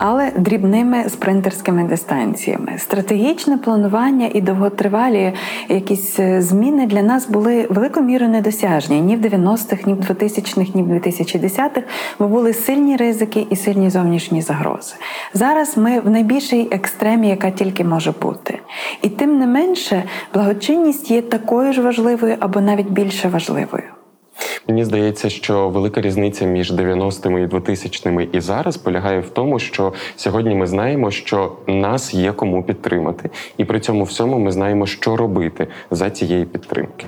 але дрібними спринтерськими дистанціями. Стратегічне планування і довготривалі якісь е, зміни для нас були великою мірою недосяжні ні в 90-х, ні в 2000-х, ні в 2010-х, бо були сильні ризики і сильні зовнішні загрози. Зараз ми в найбільшій екстремі, яка тільки може бути. І тим не менше, благочинність є такою ж важливою або навіть більше важливою. Мені здається, що велика різниця між 90-ми і 2000-ми і зараз полягає в тому, що сьогодні ми знаємо, що нас є кому підтримати, і при цьому всьому ми знаємо, що робити за цієї підтримки.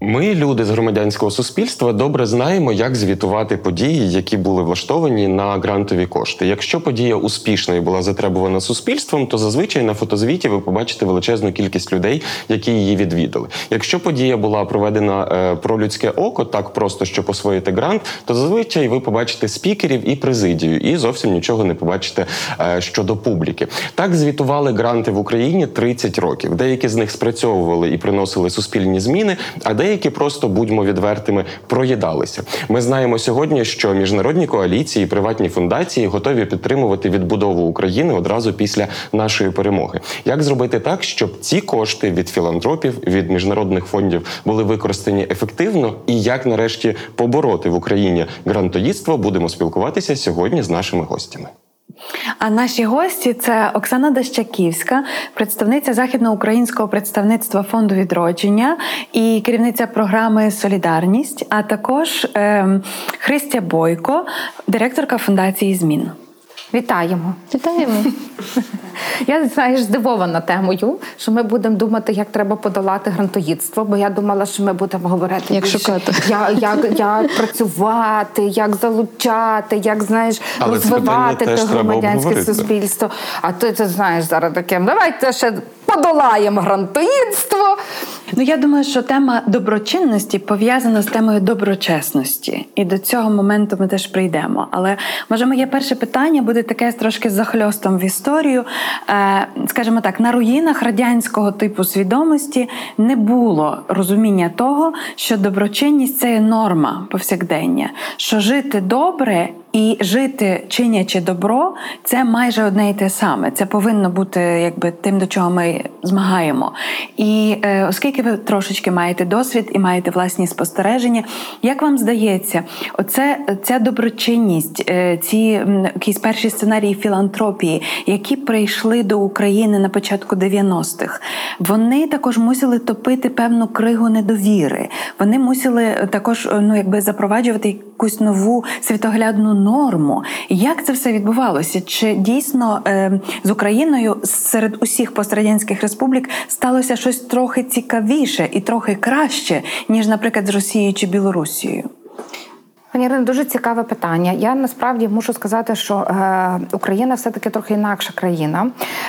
Ми, люди з громадянського суспільства, добре знаємо, як звітувати події, які були влаштовані на грантові кошти. Якщо подія успішна і була затребувана суспільством, то зазвичай на фотозвіті ви побачите величезну кількість людей, які її відвідали. Якщо подія була проведена е, про людське око, так просто щоб освоїти грант, то зазвичай ви побачите спікерів і президію, і зовсім нічого не побачите е, щодо публіки. Так звітували гранти в Україні 30 років. Деякі з них спрацьовували і приносили суспільні зміни, а деякі деякі просто будьмо відвертими проїдалися. Ми знаємо сьогодні, що міжнародні коаліції, і приватні фундації готові підтримувати відбудову України одразу після нашої перемоги. Як зробити так, щоб ці кошти від філантропів, від міжнародних фондів були використані ефективно, і як нарешті побороти в Україні грантоїдство, будемо спілкуватися сьогодні з нашими гостями. А наші гості це Оксана Дащаківська, представниця західноукраїнського представництва фонду відродження і керівниця програми Солідарність, а також е, Христя Бойко, директорка фундації Змін. Вітаємо! Вітаємо! Я знаєш, здивована темою, що ми будемо думати, як треба подолати грантоїдство, бо я думала, що ми будемо говорити як більше, шукати, як, як, як працювати, як залучати, як знаєш, Але розвивати те громадянське суспільство. А ти це знаєш зараз таке. Давайте ще подолаємо грантоїдство. Ну я думаю, що тема доброчинності пов'язана з темою доброчесності, і до цього моменту ми теж прийдемо. Але може, моє перше питання буде таке трошки захльостом в історію. Е, скажімо так, на руїнах радянського типу свідомості не було розуміння того, що доброчинність це є норма повсякдення, що жити добре. І жити, чинячи добро, це майже одне і те саме. Це повинно бути якби тим, до чого ми змагаємо. І е, оскільки ви трошечки маєте досвід і маєте власні спостереження, як вам здається, оце ця доброчинність, е, ці якісь перші сценарії філантропії, які прийшли до України на початку 90-х, вони також мусили топити певну кригу недовіри. Вони мусили також ну якби запроваджувати якусь нову світоглядну норму. Як це все відбувалося? Чи дійсно е, з Україною серед усіх пострадянських республік сталося щось трохи цікавіше і трохи краще, ніж, наприклад, з Росією чи Білорусією? Пані Ірино, дуже цікаве питання. Я насправді мушу сказати, що е, Україна все-таки трохи інакша країна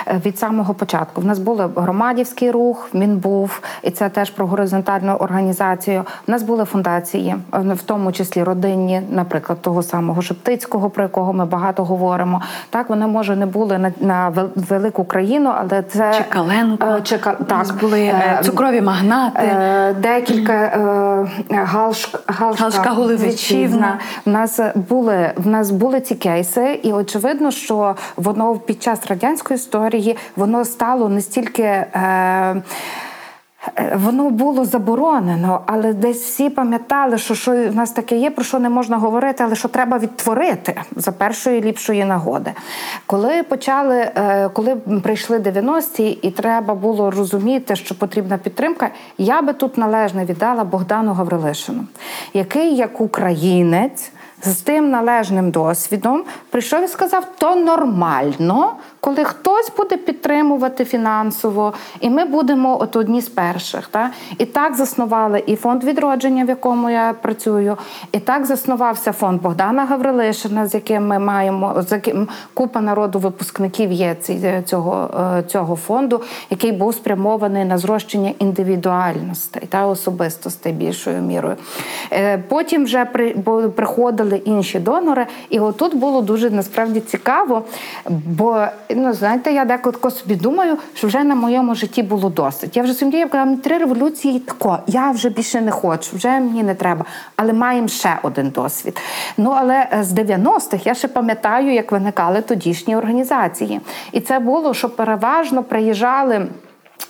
е, від самого початку. В нас був громадівський рух, він був, і це теж про горизонтальну організацію. У нас були фундації, е, в тому числі родинні, наприклад, того самого Шептицького, про якого ми багато говоримо. Так вони може не були на на велику країну, але це Чекаленко, е, Чека, так були е, цукрові магнати, е, декілька е, галш, галшка, галшка Голевичів. Україна. В нас були в нас були ці кейси, і очевидно, що воно під час радянської історії воно стало настільки. Е, воно було заборонено, але десь всі пам'ятали, що що в нас таке є, про що не можна говорити, але що треба відтворити за першої ліпшої нагоди. Коли почали, е, коли прийшли 90-ті, і треба було розуміти, що потрібна підтримка, я би тут належне віддала Богдану Гаврилишину, який як українець з тим належним досвідом прийшов і сказав: то нормально, коли хтось буде підтримувати фінансово, і ми будемо от одні з перших. Та? І так заснували і фонд відродження, в якому я працюю, і так заснувався фонд Богдана Гаврилишина, з яким ми маємо з яким купа народу випускників є цього е, цього фонду, який був спрямований на зрощення індивідуальностей та особистостей більшою мірою. Е, потім вже приходили інші донори, і отут було дуже насправді цікаво, бо ну знаєте, я деколи собі думаю, що вже на моєму житті було досить. Я вже сумнію, я казала, три революції тако, я вже більше не хочу, вже мені не треба. Але маємо ще один досвід. Ну але е, з 90-х я ще пам'ятаю, як виникали тодішні організації, і це було, що переважно приїжджали.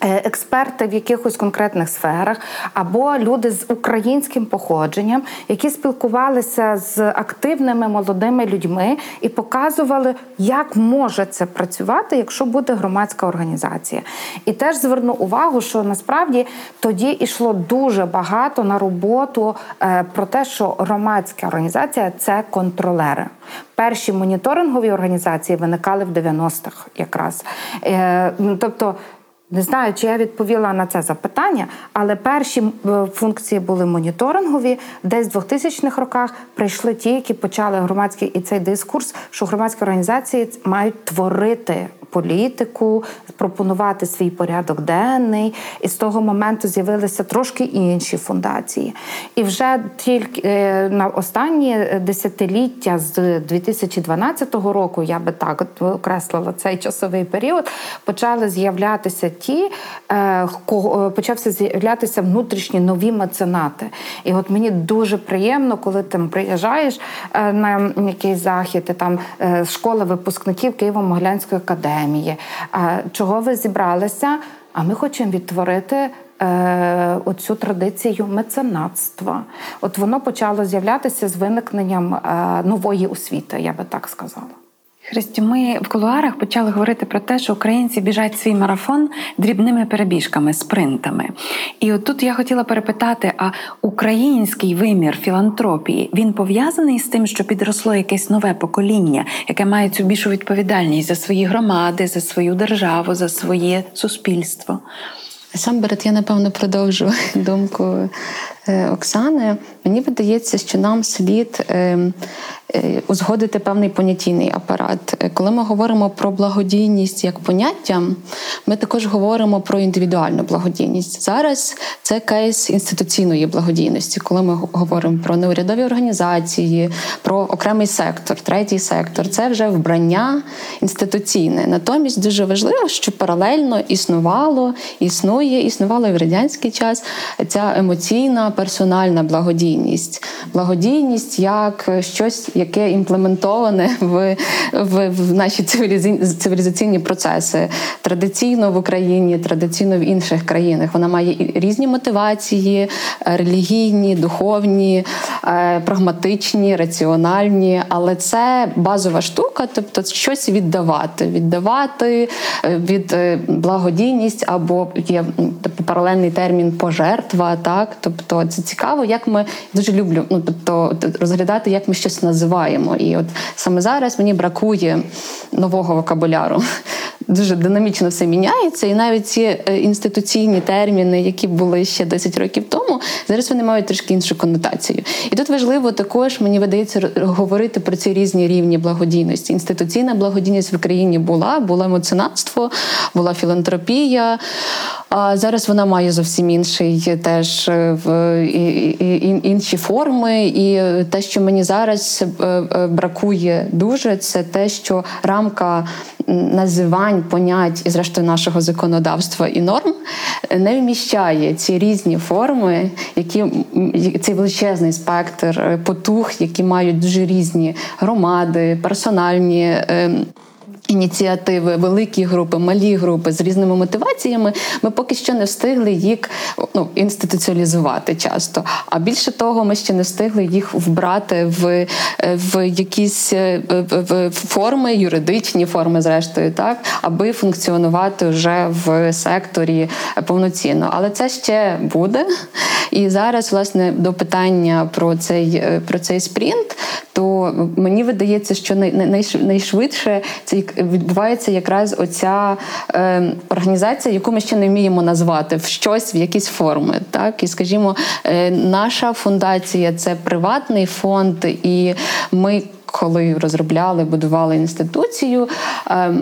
Е, експерти в якихось конкретних сферах або люди з українським походженням, які спілкувалися з активними молодими людьми і показували, як може це працювати, якщо буде громадська організація. І теж зверну увагу, що насправді тоді йшло дуже багато на роботу е, про те, що громадська організація це контролери. Перші моніторингові організації виникали в 90-х якраз. Е, тобто не знаю, чи я відповіла на це запитання, але перші е, функції були моніторингові. Десь в 2000-х роках прийшли ті, які почали громадський і цей дискурс, що громадські організації мають творити політику, пропонувати свій порядок денний. І з того моменту з'явилися трошки інші фундації. І вже тільки е, на останні десятиліття з 2012 року, я би так окреслила цей часовий період, почали з'являтися ті, е, кого почався з'являтися внутрішні нові меценати. І от мені дуже приємно, коли ти приїжджаєш е, на якийсь захід, і там школа випускників Києво-Могилянської академії. Чого ви зібралися? А ми хочемо відтворити. Е, оцю традицію меценатства, от воно почало з'являтися з виникненням е, нової освіти, я би так сказала. Христі, ми в кулуарах почали говорити про те, що українці біжать свій марафон дрібними перебіжками, спринтами. І от тут я хотіла перепитати: а український вимір філантропії він пов'язаний з тим, що підросло якесь нове покоління, яке має цю більшу відповідальність за свої громади, за свою державу, за своє суспільство? Насамперед, я напевно продовжу думку Оксани. Мені видається, що нам слід ем, Е, узгодити певний понятійний апарат. Е, коли ми говоримо про благодійність як поняття, ми також говоримо про індивідуальну благодійність. Зараз це кейс інституційної благодійності, коли ми говоримо про неурядові організації, про окремий сектор, третій сектор, це вже вбрання інституційне. Натомість дуже важливо, що паралельно існувало, існує, існувало і в радянський час ця емоційна персональна благодійність, благодійність як щось яке імплементоване в в, в наші цивілізаційні процеси. Традиційно в Україні, традиційно в інших країнах. Вона має різні мотивації, е, релігійні, духовні, е, прагматичні, раціональні, але це базова штука, тобто щось віддавати, віддавати е, від благодійність або є тобто, паралельний термін пожертва. Так, тобто це цікаво, як ми дуже люблю. Ну тобто розглядати, як ми щось називаємо. І от саме зараз мені бракує нового вокабуляру. Дуже динамічно все міняється, і навіть ці е, інституційні терміни, які були ще 10 років тому, зараз вони мають трішки іншу конотацію. І тут важливо також мені видається говорити про ці різні рівні благодійності. Інституційна благодійність в Україні була, було меценатство, була філантропія. А зараз вона має зовсім інший теж е, в інші форми. І те, що мені зараз е, бракує дуже, це те, що рамка називань, понять і зрештою нашого законодавства і норм не вміщає ці різні форми, які цей величезний спектр потуг, потух, які мають дуже різні громади, персональні. Ініціативи, великі групи, малі групи з різними мотиваціями, ми поки що не встигли їх ну, інституціалізувати часто. А більше того, ми ще не встигли їх вбрати в в якісь е, в форми, юридичні форми, зрештою, так, аби функціонувати вже в секторі повноцінно. Але це ще буде. І зараз, власне, до питання про цей е, про цей спринт, то мені видається, що найшвидше це відбувається якраз оця е, організація, яку ми ще не вміємо назвати в щось в якісь форми. Так і скажімо, е, наша фундація це приватний фонд, і ми, коли розробляли, будували інституцію. Е,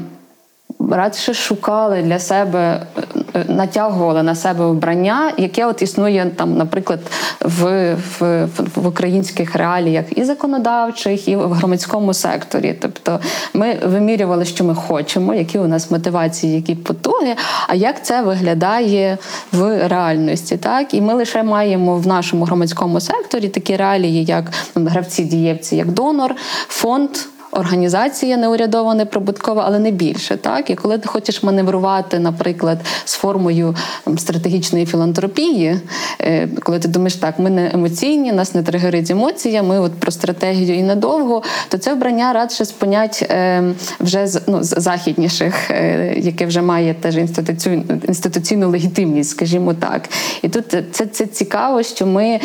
радше шукали для себе, е, натягували на себе вбрання, яке от існує там, наприклад, в в, в українських реаліях і законодавчих, і в громадському секторі. Тобто ми вимірювали, що ми хочемо, які у нас мотивації, які потуги, а як це виглядає в реальності. Так? І ми лише маємо в нашому громадському секторі такі реалії, як гравці-дієвці, як донор, фонд організація неурядова, неприбуткова, але не більше. Так і коли ти хочеш маневрувати, наприклад, з формою стратегічної філантропії, е, коли ти думаєш, так, ми не емоційні, нас не тригерить емоція, ми от про стратегію і недовго, то це вбрання радше з понять е, вже ну, з західніших, е, яке вже має теж інституційну інституційну легітимність, скажімо так. І тут це, це цікаво, що ми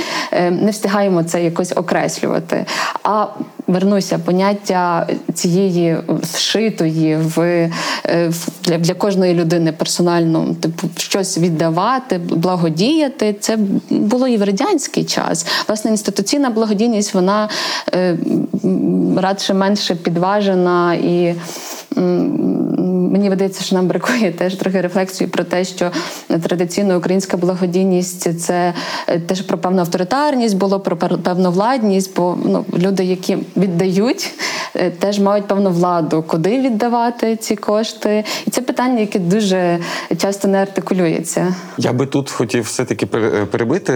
не встигаємо це якось окреслювати. А вернуся, поняття цієї вшитої е, в для, для кожної людини персонально, типу, щось віддавати, благодіяти. Це було і в радянський час. Власне, інституційна благодійність, вона е, радше менше підважена і мені видається, що нам бракує теж трохи рефлексії про те, що традиційно українська благодійність це е, теж про певну авторитарність, було про певну владність, бо ну, люди, які віддають, е, теж мають певну владу, куди віддавати ці кошти. І це питання, яке дуже часто не артикулюється. Я би тут хотів все-таки е, перебити.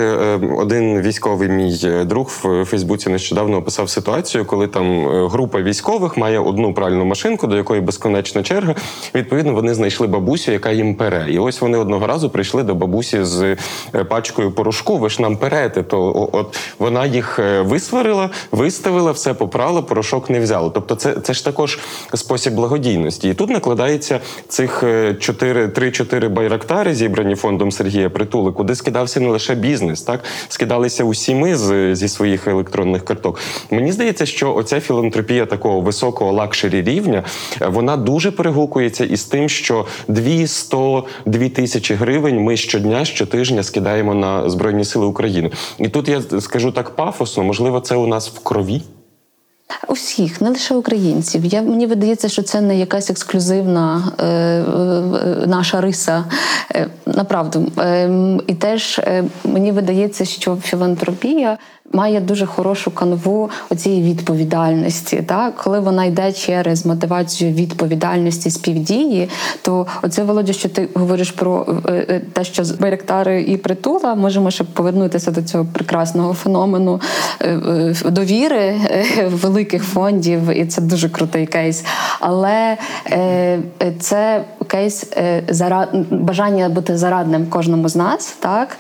Один військовий мій друг в Фейсбуці нещодавно описав ситуацію, коли там група військових має одну пральну машинку, до якої безконечна черга. Відповідно, вони знайшли бабусю, яка їм пере. І ось вони одного разу прийшли до бабусі з е, пачкою порошку. Ви ж нам перете. То от вона їх е, висварила, виставила, все попрала, порошок не взяла. Тобто, це це ж також спосіб благодійності. І тут накладається цих 3-4 е, байрактари, зібрані фондом Сергія Притули, куди скидався не лише бізнес, так скидалися усі ми з, зі своїх електронних карток. Мені здається, що оця філантропія такого високого luxury рівня вона дуже перегукується із тим, що 200-2 тисячі гривень ми щодня, щотижня скидаємо на Збройні Сили України. І тут я скажу так пафосно, можливо, це у нас в крові. Усіх, не лише українців. Я Мені видається, що це не якась ексклюзивна е, е, наша риса. Е, направду. Е, і теж е, мені видається, що філантропія має дуже хорошу канву оцієї відповідальності. Так? Коли вона йде через мотивацію відповідальності співдії, то оце Володя, що ти говориш про е, е, те, що з Байректари і притула, можемо ще повернутися до цього прекрасного феномену е, довіри великих фондів, і це дуже крутий кейс. Але це кейс бажання бути зарадним кожному з нас, так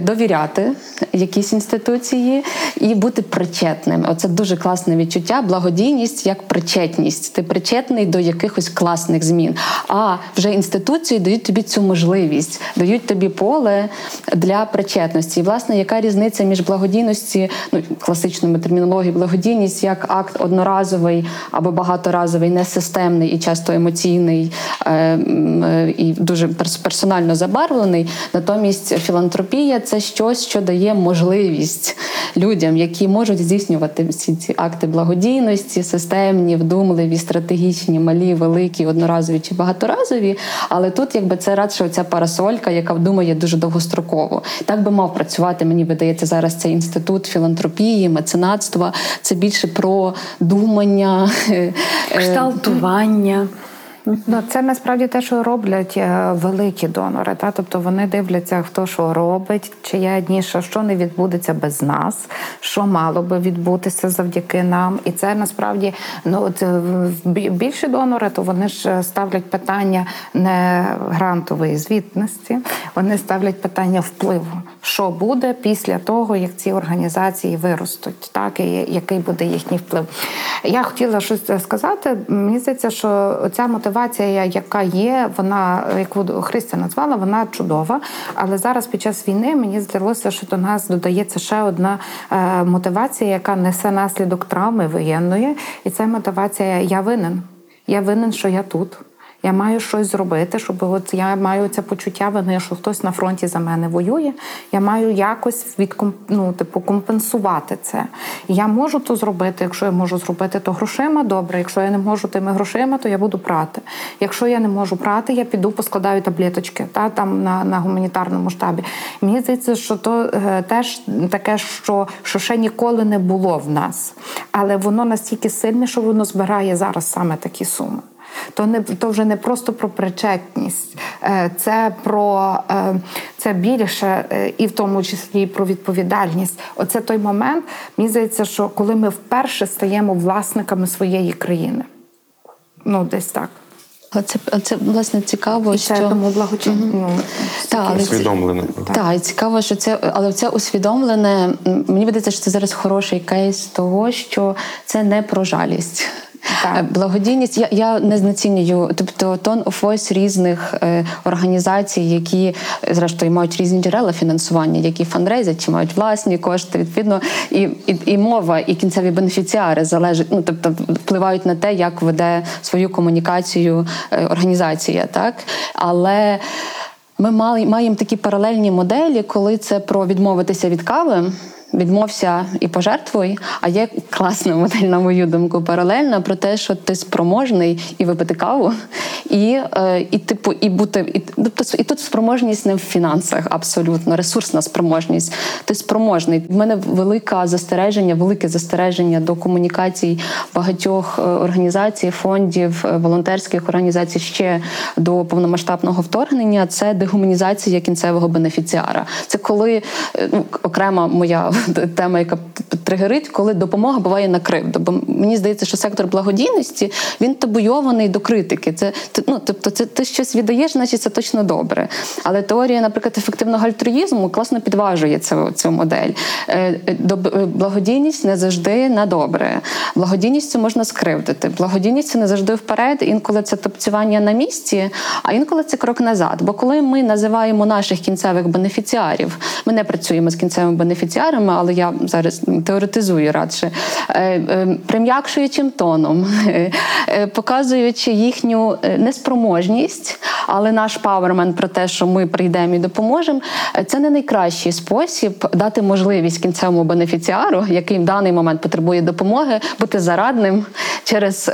довіряти якісь інституції емоції і бути причетним. Оце дуже класне відчуття, благодійність як причетність. Ти причетний до якихось класних змін. А вже інституції дають тобі цю можливість, дають тобі поле для причетності. І, власне, яка різниця між благодійності, ну класичною термінологією, благодійність як акт одноразовий або багаторазовий, несистемний і часто емоційний е, і дуже персонально забарвлений. Натомість філантропія це щось, що дає можливість людям, які можуть здійснювати всі ці акти благодійності, системні, вдумливі, стратегічні, малі, великі, одноразові чи багаторазові. Але тут, якби це радше оця парасолька, яка вдумає дуже довгостроково. Так би мав працювати, мені видається, зараз цей інститут філантропії, меценатства. Це більше про думання, кшталтування. Ну, це насправді те, що роблять е, великі донори. Та? Тобто вони дивляться, хто що робить, чия ніша, що не відбудеться без нас, що мало би відбутися завдяки нам. І це насправді ну от е, більші донори, то вони ж ставлять питання не грантової звітності, вони ставлять питання впливу, що буде після того, як ці організації виростуть, так і який буде їхній вплив. Я хотіла щось сказати. Мені здається, що ця мотивація, яка є, вона яку Христя назвала, вона чудова. Але зараз під час війни мені здалося, що до нас додається ще одна е, мотивація, яка несе наслідок травми воєнної, і це мотивація Я винен. Я винен, що я тут. Я маю щось зробити, щоб от я маю це почуття вини, що хтось на фронті за мене воює. Я маю якось відком... ну, типу, компенсувати це. І я можу то зробити. Якщо я можу зробити, то грошима добре. Якщо я не можу тими грошима, то я буду прати. Якщо я не можу прати, я піду поскладаю таблеточки та там на на гуманітарному штабі. Мені здається, що то е, теж таке, що, що ще ніколи не було в нас, але воно настільки сильне, що воно збирає зараз саме такі суми. То не то вже не просто про причетність, е, це про е, це більше, е, і в тому числі про відповідальність. Оце той момент. Мені здається, що коли ми вперше стаємо власниками своєї країни. Ну, десь так. Це це власне цікаво, і це що тому благочин... mm-hmm. ну, так, усвідомлене. Так, і цікаво, що це, але це усвідомлене. Мені видається, що це зараз хороший кейс того, що це не про жалість. Так. Е, благодійність я я не знецінюю, тобто тон voice різних е, організацій, які зрештою мають різні джерела фінансування, які фандрейзять чи мають власні кошти. Відповідно, і і, і мова, і кінцеві бенефіціари залежать, ну тобто впливають на те, як веде свою комунікацію е, організація, так але. Ми маємо такі паралельні моделі, коли це про відмовитися від кави відмовся і пожертвуй. А є класна модель, на мою думку, паралельна про те, що ти спроможний і випити каву, і е, і типу, і бути і, тобто, і тут спроможність не в фінансах, абсолютно ресурсна спроможність. Ти спроможний. В мене велике застереження, велике застереження до комунікацій багатьох е, організацій, фондів, е, волонтерських організацій ще до повномасштабного вторгнення. Це дегуманізація кінцевого бенефіціара. Це коли ну, окрема моя тема, яка тригерить, коли допомога буває на кривду. Бо мені здається, що сектор благодійності він табуйований до критики. Це ну, тобто, це ти щось віддаєш, значить це точно добре. Але теорія, наприклад, ефективного альтруїзму класно підважує цю, цю модель. Е, е, благодійність не завжди на добре. Благодійністю можна скривдити. Благодійність не завжди вперед. Інколи це топцювання на місці, а інколи це крок назад. Бо коли ми називаємо наших кінцевих бенефіціарів, ми не працюємо з кінцевими бенефіціарами, але я зараз теоретизую радше, е, е, прим'якшуючим тоном, е, показуючи їхню неспроможність, але наш павермен про те, що ми прийдемо і допоможемо, це не найкращий спосіб дати можливість кінцевому бенефіціару, який в даний момент потребує допомоги, бути зарадним через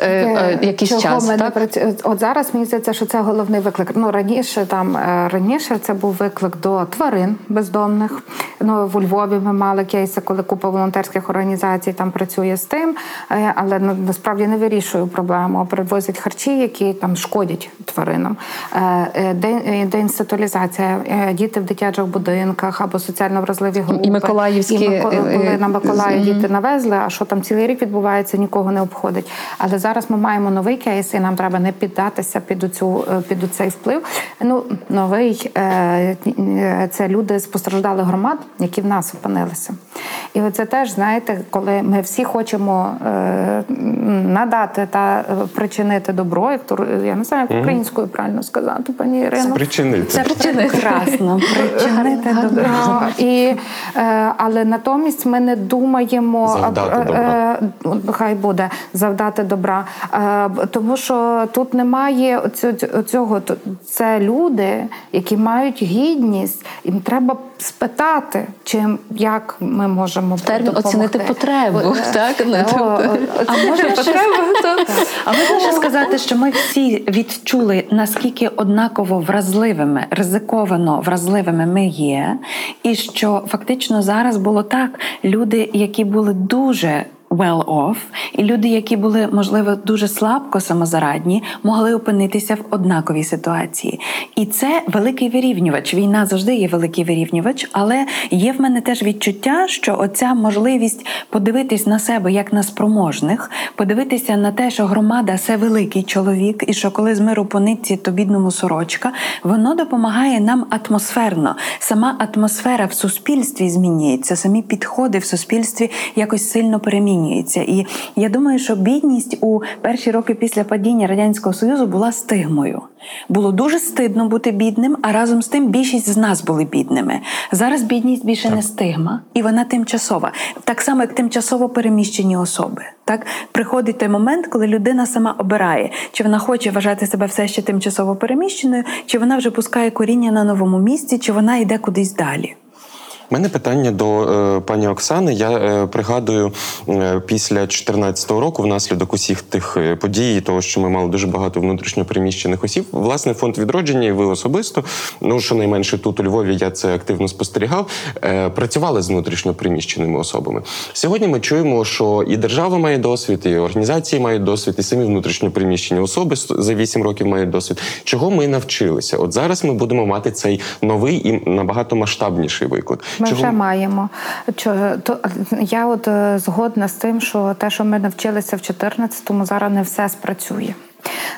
якийсь Чого час. Ми так? Не От зараз мені здається, що це головний виклик. Ну раніше там раніше це був виклик до тварин бездомних. Ну в Львові ми мали кейси, коли купа волонтерських організацій там працює з тим, е, але насправді не вирішує проблему. Привозять харчі, які там шкодять тваринам. Е, е, деінституалізація, діти в дитячих будинках або соціально вразливі групи. І Миколаївські І коли на Миколаїв діти навезли, а що там цілий рік відбувається, нікого не обходить. Але зараз ми маємо новий кейс, і нам треба не піддатися під цю під цей вплив. Ну новий це люди з постраждалих громад, які в нас опинилися. І оце теж, знаєте, коли ми всі хочемо е, надати та причинити добро, як то я не знаю, як українською правильно сказати, пані Ірино. Спричинити. Це прекрасно. Причинити добро. І, е, Але натомість ми не думаємо, завдати добра. Е, хай буде завдати добра. Е, тому що тут немає цього. Це люди, які мають гідність, їм треба спитати, чим як ми можемо термін оцінити потребу. О, так? Ну, тобто, а може А ще сказати, що ми всі відчули, наскільки однаково вразливими, ризиковано вразливими ми є, і що фактично зараз було так: люди, які були дуже well off, і люди, які були, можливо, дуже слабко самозарадні, могли опинитися в однаковій ситуації. І це великий вирівнювач. Війна завжди є великий вирівнювач, але є в мене теж відчуття, що оця можливість подивитись на себе як на спроможних, подивитися на те, що громада це великий чоловік, і що коли з миру по нитці, то бідному сорочка, воно допомагає нам атмосферно. Сама атмосфера в суспільстві змінюється, самі підходи в суспільстві якось сильно перемінюються. І я думаю, що бідність у перші роки після падіння радянського союзу була стигмою. Було дуже стидно бути бідним, а разом з тим більшість з нас були бідними. Зараз бідність більше не стигма, і вона тимчасова, так само як тимчасово переміщені особи. Так приходить той момент, коли людина сама обирає, чи вона хоче вважати себе все ще тимчасово переміщеною, чи вона вже пускає коріння на новому місці, чи вона йде кудись далі. У мене питання до е, пані Оксани. Я е, пригадую е, після 2014 року, внаслідок усіх тих е, подій, того, що ми мали дуже багато внутрішньопереміщених осіб. Власне, фонд відродження, і ви особисто, ну щонайменше тут у Львові, я це активно спостерігав. Е, працювали з внутрішньопереміщеними особами. Сьогодні ми чуємо, що і держава має досвід, і організації мають досвід, і самі внутрішньопереміщені особи за 8 років мають досвід. Чого ми навчилися? От зараз ми будемо мати цей новий і набагато масштабніший виклик. Ми Чого вже маємо. То, я от е, згодна з тим, що те, що ми навчилися в 14-му, зараз не все спрацює.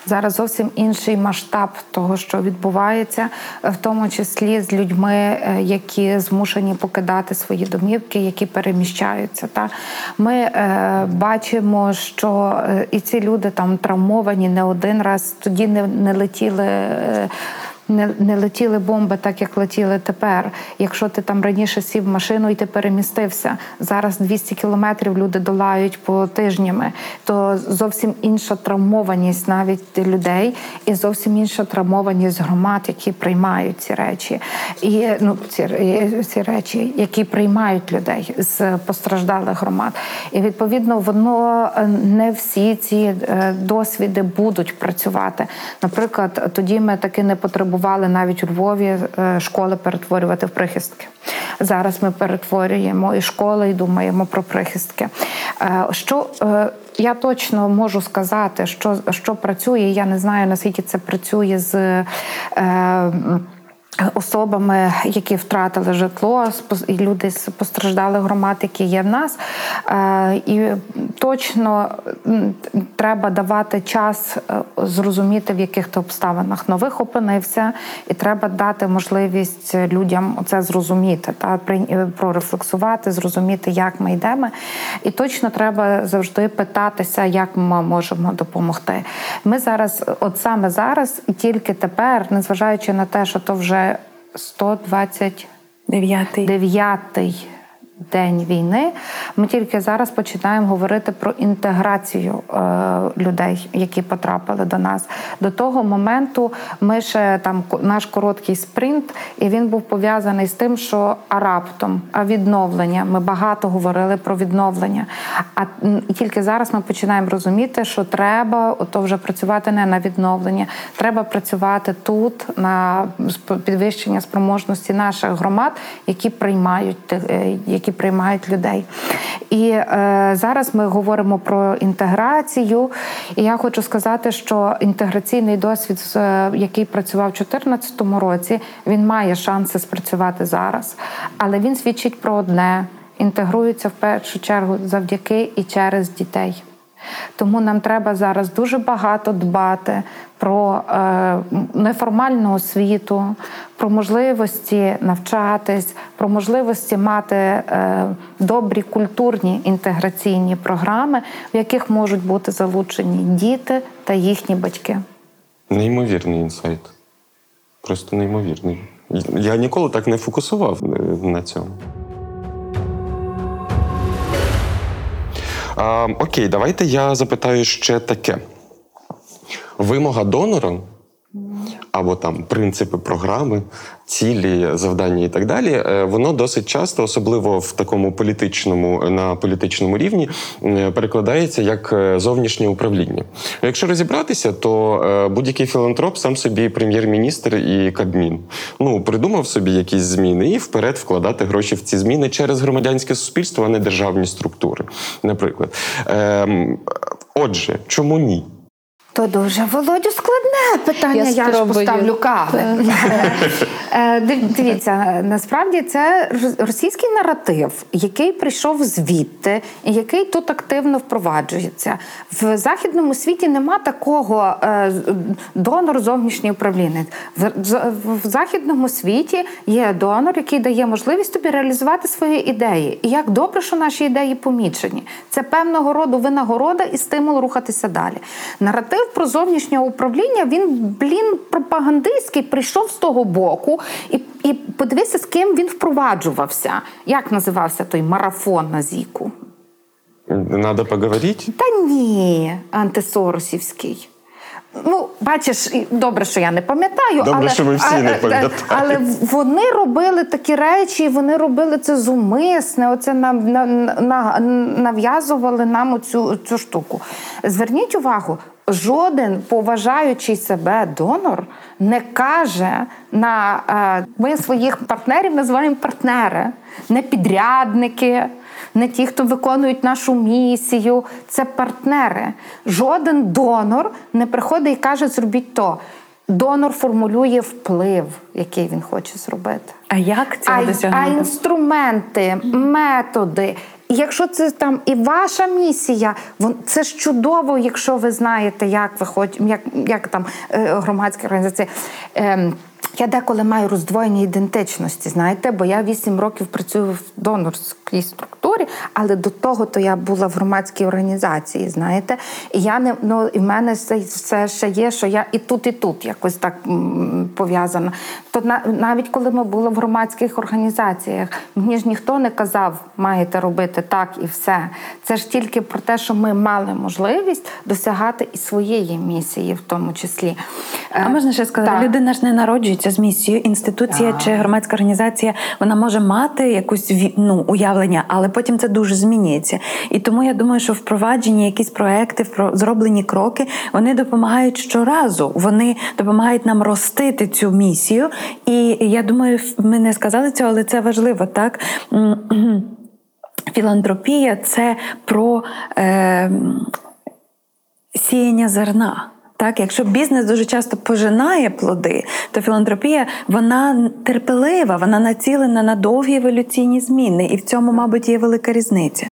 Зараз зовсім інший масштаб того, що відбувається, в тому числі з людьми, е, які змушені покидати свої домівки, які переміщаються. Та ми е, бачимо, що е, і ці люди там травмовані не один раз, тоді не, не летіли. Е, не, не летіли бомби так, як летіли тепер. Якщо ти там раніше сів в машину і ти перемістився, зараз 200 кілометрів люди долають по тижнями, то зовсім інша травмованість навіть людей, і зовсім інша травмованість громад, які приймають ці речі, і ну ці, ці речі, які приймають людей з постраждалих громад. І відповідно воно е, не всі ці е, досвіди будуть працювати. Наприклад, тоді ми таки не потребували навіть у Львові е, школи перетворювати в прихистки. Зараз ми перетворюємо і школи, і думаємо про прихистки. Е, Що е, я точно можу сказати, що, що працює, я не знаю наскільки це працює з. Особами, які втратили житло, люди з постраждалих громад, які є в нас, Е, і точно треба давати час е, зрозуміти, в яких ти обставинах нових опинився, і треба дати можливість людям це зрозуміти та е, прорефлексувати, зрозуміти, як ми йдемо. І точно треба завжди питатися, як ми можемо допомогти. Ми зараз, от саме зараз, і тільки тепер, незважаючи на те, що то вже 120 Дев'ятий. День війни. Ми тільки зараз починаємо говорити про інтеграцію е, людей, які потрапили до нас. До того моменту ми ще там наш короткий спринт, і він був пов'язаний з тим, що а раптом, а відновлення. Ми багато говорили про відновлення. А і тільки зараз ми починаємо розуміти, що треба ото вже працювати не на відновлення, треба працювати тут на підвищення спроможності наших громад, які приймають е, які приймають людей. І е, зараз ми говоримо про інтеграцію. І я хочу сказати, що інтеграційний досвід, е, який працював у 2014 році, він має шанси спрацювати зараз, але він свідчить про одне: інтегрується в першу чергу завдяки і через дітей. Тому нам треба зараз дуже багато дбати про е, неформальну освіту, про можливості навчатись, про можливості мати е, добрі культурні інтеграційні програми, в яких можуть бути залучені діти та їхні батьки. Неймовірний інсайт. Просто неймовірний. Я ніколи так не фокусував е, на цьому. Окей, давайте я запитаю ще таке. Вимога донора або там принципи програми, цілі, завдання і так далі, е, воно досить часто, особливо в такому політичному на політичному рівні, е, перекладається як е, зовнішнє управління. Якщо розібратися, то будь-який філантроп сам собі прем'єр-міністр і Кабмін ну придумав собі якісь зміни і вперед вкладати гроші в ці зміни через громадянське суспільство, а не державні структури. Наприклад, Ем, отже, чому ні? То дуже Володю складне питання. Я, я ж поставлю кави. Е, дивіться, насправді це російський наратив, який прийшов звідти, і який тут активно впроваджується. В західному світі нема такого е, донор зовнішній управлінець. В західному світі є донор, який дає можливість тобі реалізувати свої ідеї. І як добре, що наші ідеї помічені. Це певного роду винагорода і стимул рухатися далі. Наратив про зовнішнє управління він, блін, пропагандистський прийшов з того боку, і і подивися, з ким він впроваджувався. Як називався той марафон на Зіку? Надо поговорити? Та ні, антисоросівський. Ну, бачиш, добре, що я не пам'ятаю, добре, але що ми всі а, не пам'ятаємо. Але вони робили такі речі, і вони робили це зумисне. Оце нам на, на, нав'язували нам оцю цю штуку. Зверніть увагу, жоден поважаючий себе донор не каже на е, ми своїх партнерів називаємо партнери, не підрядники, не ті, хто виконують нашу місію. Це партнери. Жоден донор не приходить і каже, зробіть то. Донор формулює вплив, який він хоче зробити. А як це досягнути? А інструменти, методи. Якщо це там і ваша місія, це ж чудово, якщо ви знаєте, як ви хоч, як, як там е, громадські організації. Я деколи маю роздвоєні ідентичності, знаєте, бо я вісім років працюю в донорській структурі, але до того то я була в громадській організації, знаєте, і я не ну і в мене все ще є, що я і тут, і тут якось так пов'язана. То на, навіть коли ми були в громадських організаціях, мені ж ніхто не казав, маєте робити так і все. Це ж тільки про те, що ми мали можливість досягати і своєї місії, в тому числі. А можна ще сказати, так. людина ж не народжується з місією, інституція чи громадська організація вона може мати якусь ну, уявлення, але потім це дуже змінюється. І тому я думаю, що впроваджені якісь проекти, зроблені кроки, вони допомагають щоразу. Вони допомагають нам ростити цю місію. І я думаю, ми не сказали цього, але це важливо так. Філантропія це про е, сіяння зерна. Так, якщо бізнес дуже часто пожинає плоди, то філантропія вона терпелива, вона націлена на довгі еволюційні зміни, і в цьому, мабуть, є велика різниця.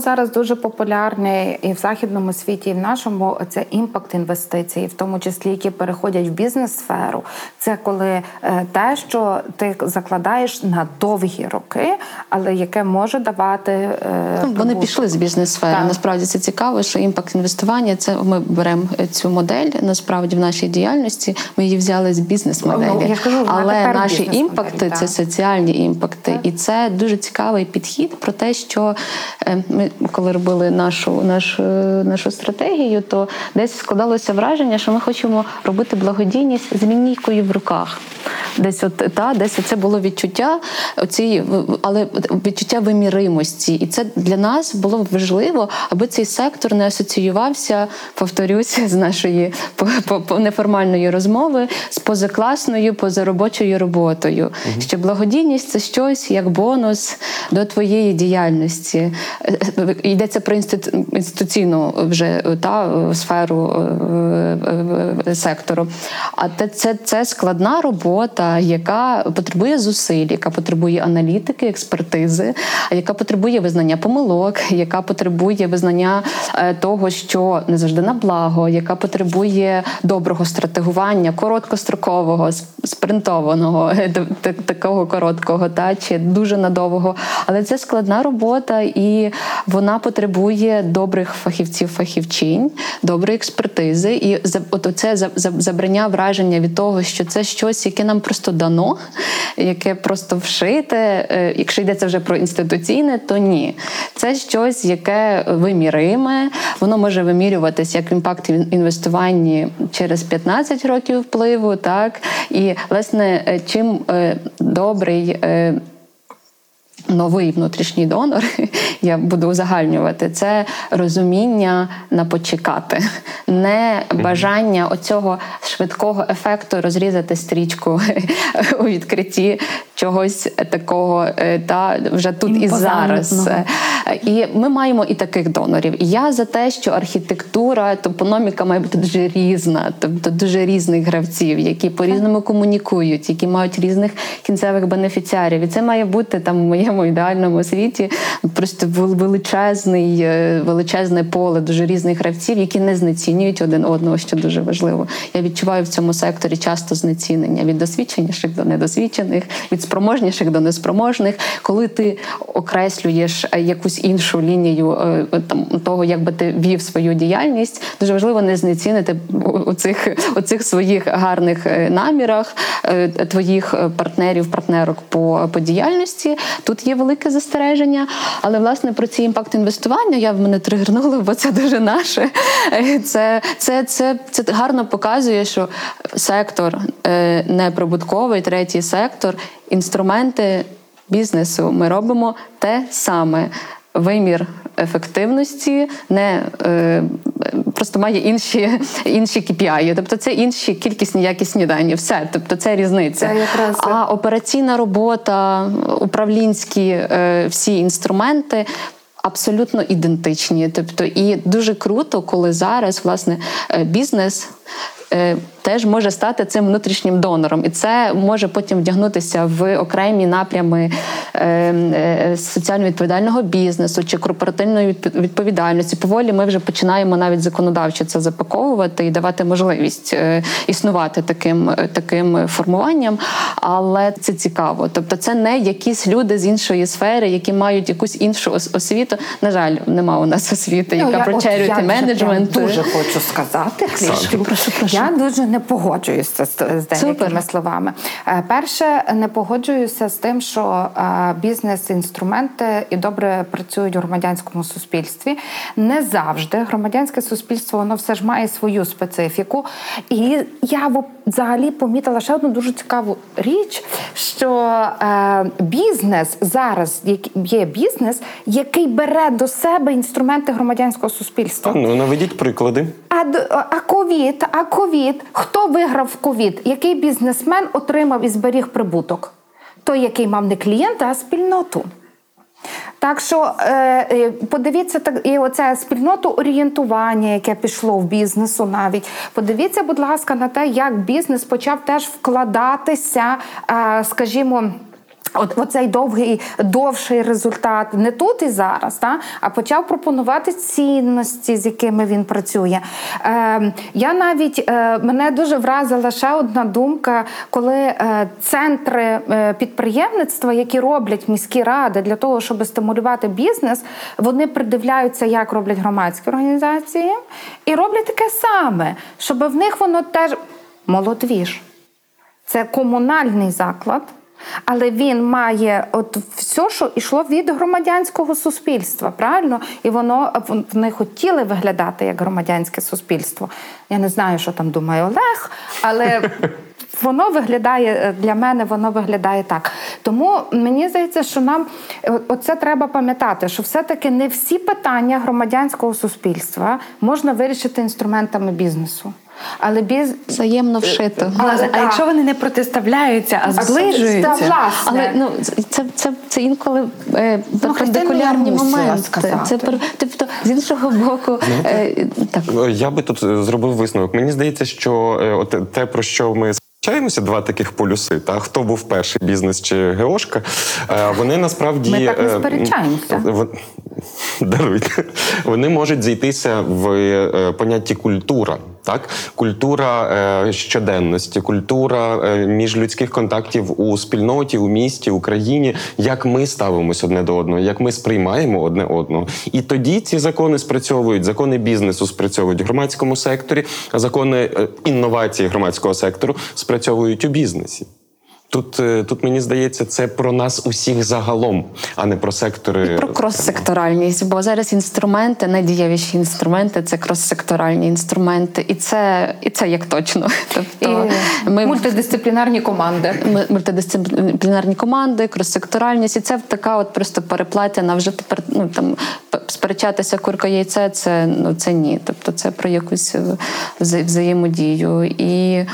Зараз дуже популярний і в західному світі, і в нашому це impact інвестиції, в тому числі які переходять в бізнес-сферу. Це коли е, те, що ти закладаєш на довгі роки, але яке може давати е, ну, вони пішли з бізнес-сфери. Насправді це цікаво, що impact інвестування це ми беремо цю модель. Насправді в нашій діяльності ми її взяли з бізнес-моделі, ну, я кажу, але наші імпакти це соціальні імпакти, так. і це дуже цікавий підхід про те, що е, ми коли робили нашу нашу, нашу стратегію, то десь складалося враження, що ми хочемо робити благодійність з лінійкою в руках. Десь от та десь це було відчуття, оці, але відчуття виміримості, і це для нас було важливо, аби цей сектор не асоціювався, повторюся, з нашої неформальної розмови з позакласною, позаробочою роботою. Угу. Що благодійність це щось як бонус до твоєї діяльності йдеться про інституційну вже та сферу е, е, сектору. А це, це складна робота, яка потребує зусиль, яка потребує аналітики, експертизи, яка потребує визнання помилок, яка потребує визнання е, того, що не завжди на благо, яка потребує доброго стратегування, короткострокового, спринтованого, такого короткого, та чи дуже надовго. Але це складна робота і вона потребує добрих фахівців, фахівчинь, доброї експертизи, і от це забрання враження від того, що це щось, яке нам просто дано, яке просто вшите. Е, якщо йдеться вже про інституційне, то ні. Це щось, яке виміриме, воно може вимірюватися як імпакт інвестуванні через 15 років впливу. так, І, власне, е, чим добрий новий внутрішній донор, я буду узагальнювати, це розуміння на почекати, не бажання оцього швидкого ефекту розрізати стрічку у відкритті чогось такого, е, та вже тут і зараз. І ми маємо і таких донорів. І я за те, що архітектура, топономіка має бути дуже різна, тобто дуже різних гравців, які по різному комунікують, які мають різних кінцевих бенефіціарів. І це має бути там в моєму ідеальному світі просто величезний, е, величезне поле дуже різних гравців, які не знецінюють один одного, що дуже важливо. Я відчуваю в цьому секторі часто знецінення від досвідченіших до недосвідчених, від спроможніших до неспроможних, коли ти окреслюєш е, якусь іншу лінію е, там того, як би ти вів свою діяльність, дуже важливо не знецінити у цих, у цих своїх гарних е, намірах твоїх партнерів, партнерок по, по діяльності. Тут є велике застереження, але власне про ці імпакт інвестування я в мене тригернула, бо це дуже наше. Це, це, це, це гарно показує, що сектор неприбутковий, третій сектор інструменти бізнесу. Ми робимо те саме. Вимір ефективності не е, просто має інші інші KPI. Тобто це інші кількісні якісні дані. Все, тобто це різниця. Це якраз... А операційна робота, управлінські е, всі інструменти. Абсолютно ідентичні, тобто і дуже круто, коли зараз власне е, бізнес теж може стати цим внутрішнім донором, і це може потім вдягнутися в окремі напрями е, е, соціально відповідального бізнесу чи корпоративної відповідальності. Поволі ми вже починаємо навіть законодавчо це запаковувати і давати можливість е, існувати таким таким формуванням. Але це цікаво. Тобто, це не якісь люди з іншої сфери, які мають якусь іншу освіту. На жаль, нема у нас освіти, ну, яка про charity менеджмент. Дуже хочу сказати. Прошу, прошу. Я дуже не погоджуюся з, з деякими словами. Е, перше, не погоджуюся з тим, що е, бізнес-інструменти і добре працюють у громадянському суспільстві. Не завжди громадянське суспільство воно все ж має свою специфіку. І я взагалі помітила ще одну дуже цікаву річ, що е, бізнес зараз є бізнес, який бере до себе інструменти громадянського суспільства. Ну наведіть приклади. А ковід, а ковід. Хто виграв ковід? Який бізнесмен отримав і зберіг прибуток? Той, який мав не клієнта, а спільноту. Так що е, е, подивіться так, і оце спільноту орієнтування, яке пішло в бізнесу, навіть подивіться, будь ласка, на те, як бізнес почав теж вкладатися, е, скажімо. От оцей довгий довший результат не тут і зараз, та, а почав пропонувати цінності, з якими він працює. Е, Я навіть е, мене дуже вразила ще одна думка, коли е, центри е, підприємництва, які роблять міські ради для того, щоб стимулювати бізнес, вони придивляються, як роблять громадські організації, і роблять таке саме, щоб в них воно теж молодвіж. Це комунальний заклад. Але він має от все, що йшло від громадянського суспільства, правильно? І воно вони хотіли виглядати як громадянське суспільство. Я не знаю, що там думає Олег, але воно виглядає для мене, воно виглядає так. Тому мені здається, що нам оце треба пам'ятати, що все-таки не всі питання громадянського суспільства можна вирішити інструментами бізнесу. Але біз взаємно вшито. Але, але а якщо вони не протиставляються, а зближуються, Та, власне. але ну це це, це інколи е, ну, перпендикулярні моменти. Це тобто з іншого боку, е, так я би тут зробив висновок. Мені здається, що е, от те про що ми Чаємося два таких полюси. Та хто був перший бізнес чи Геошка? Е, вони насправді Ми так не е, сперечаємося. Даруйте. Вони можуть зійтися в е, понятті культура. Так, культура е, щоденності, культура е, міжлюдських контактів у спільноті, у місті, Україні, як ми ставимося одне до одного, як ми сприймаємо одне одного. І тоді ці закони спрацьовують. Закони бізнесу спрацьовують в громадському секторі, а закони е, інновації громадського сектору спрацьовують у бізнесі. Тут е, тут мені здається, це про нас усіх загалом, а не про сектори І про крос-секторальність, бо зараз інструменти, найдієвіші інструменти це крос-секторальні інструменти, і це і це як точно. Тобто і ми мультидисциплінарні команди. Мультидисциплінарні команди, крос-секторальність, і це така от просто переплетена вже тепер. Ну там сперечатися курка яйце, це ну це ні. Тобто це про якусь взаємодію і.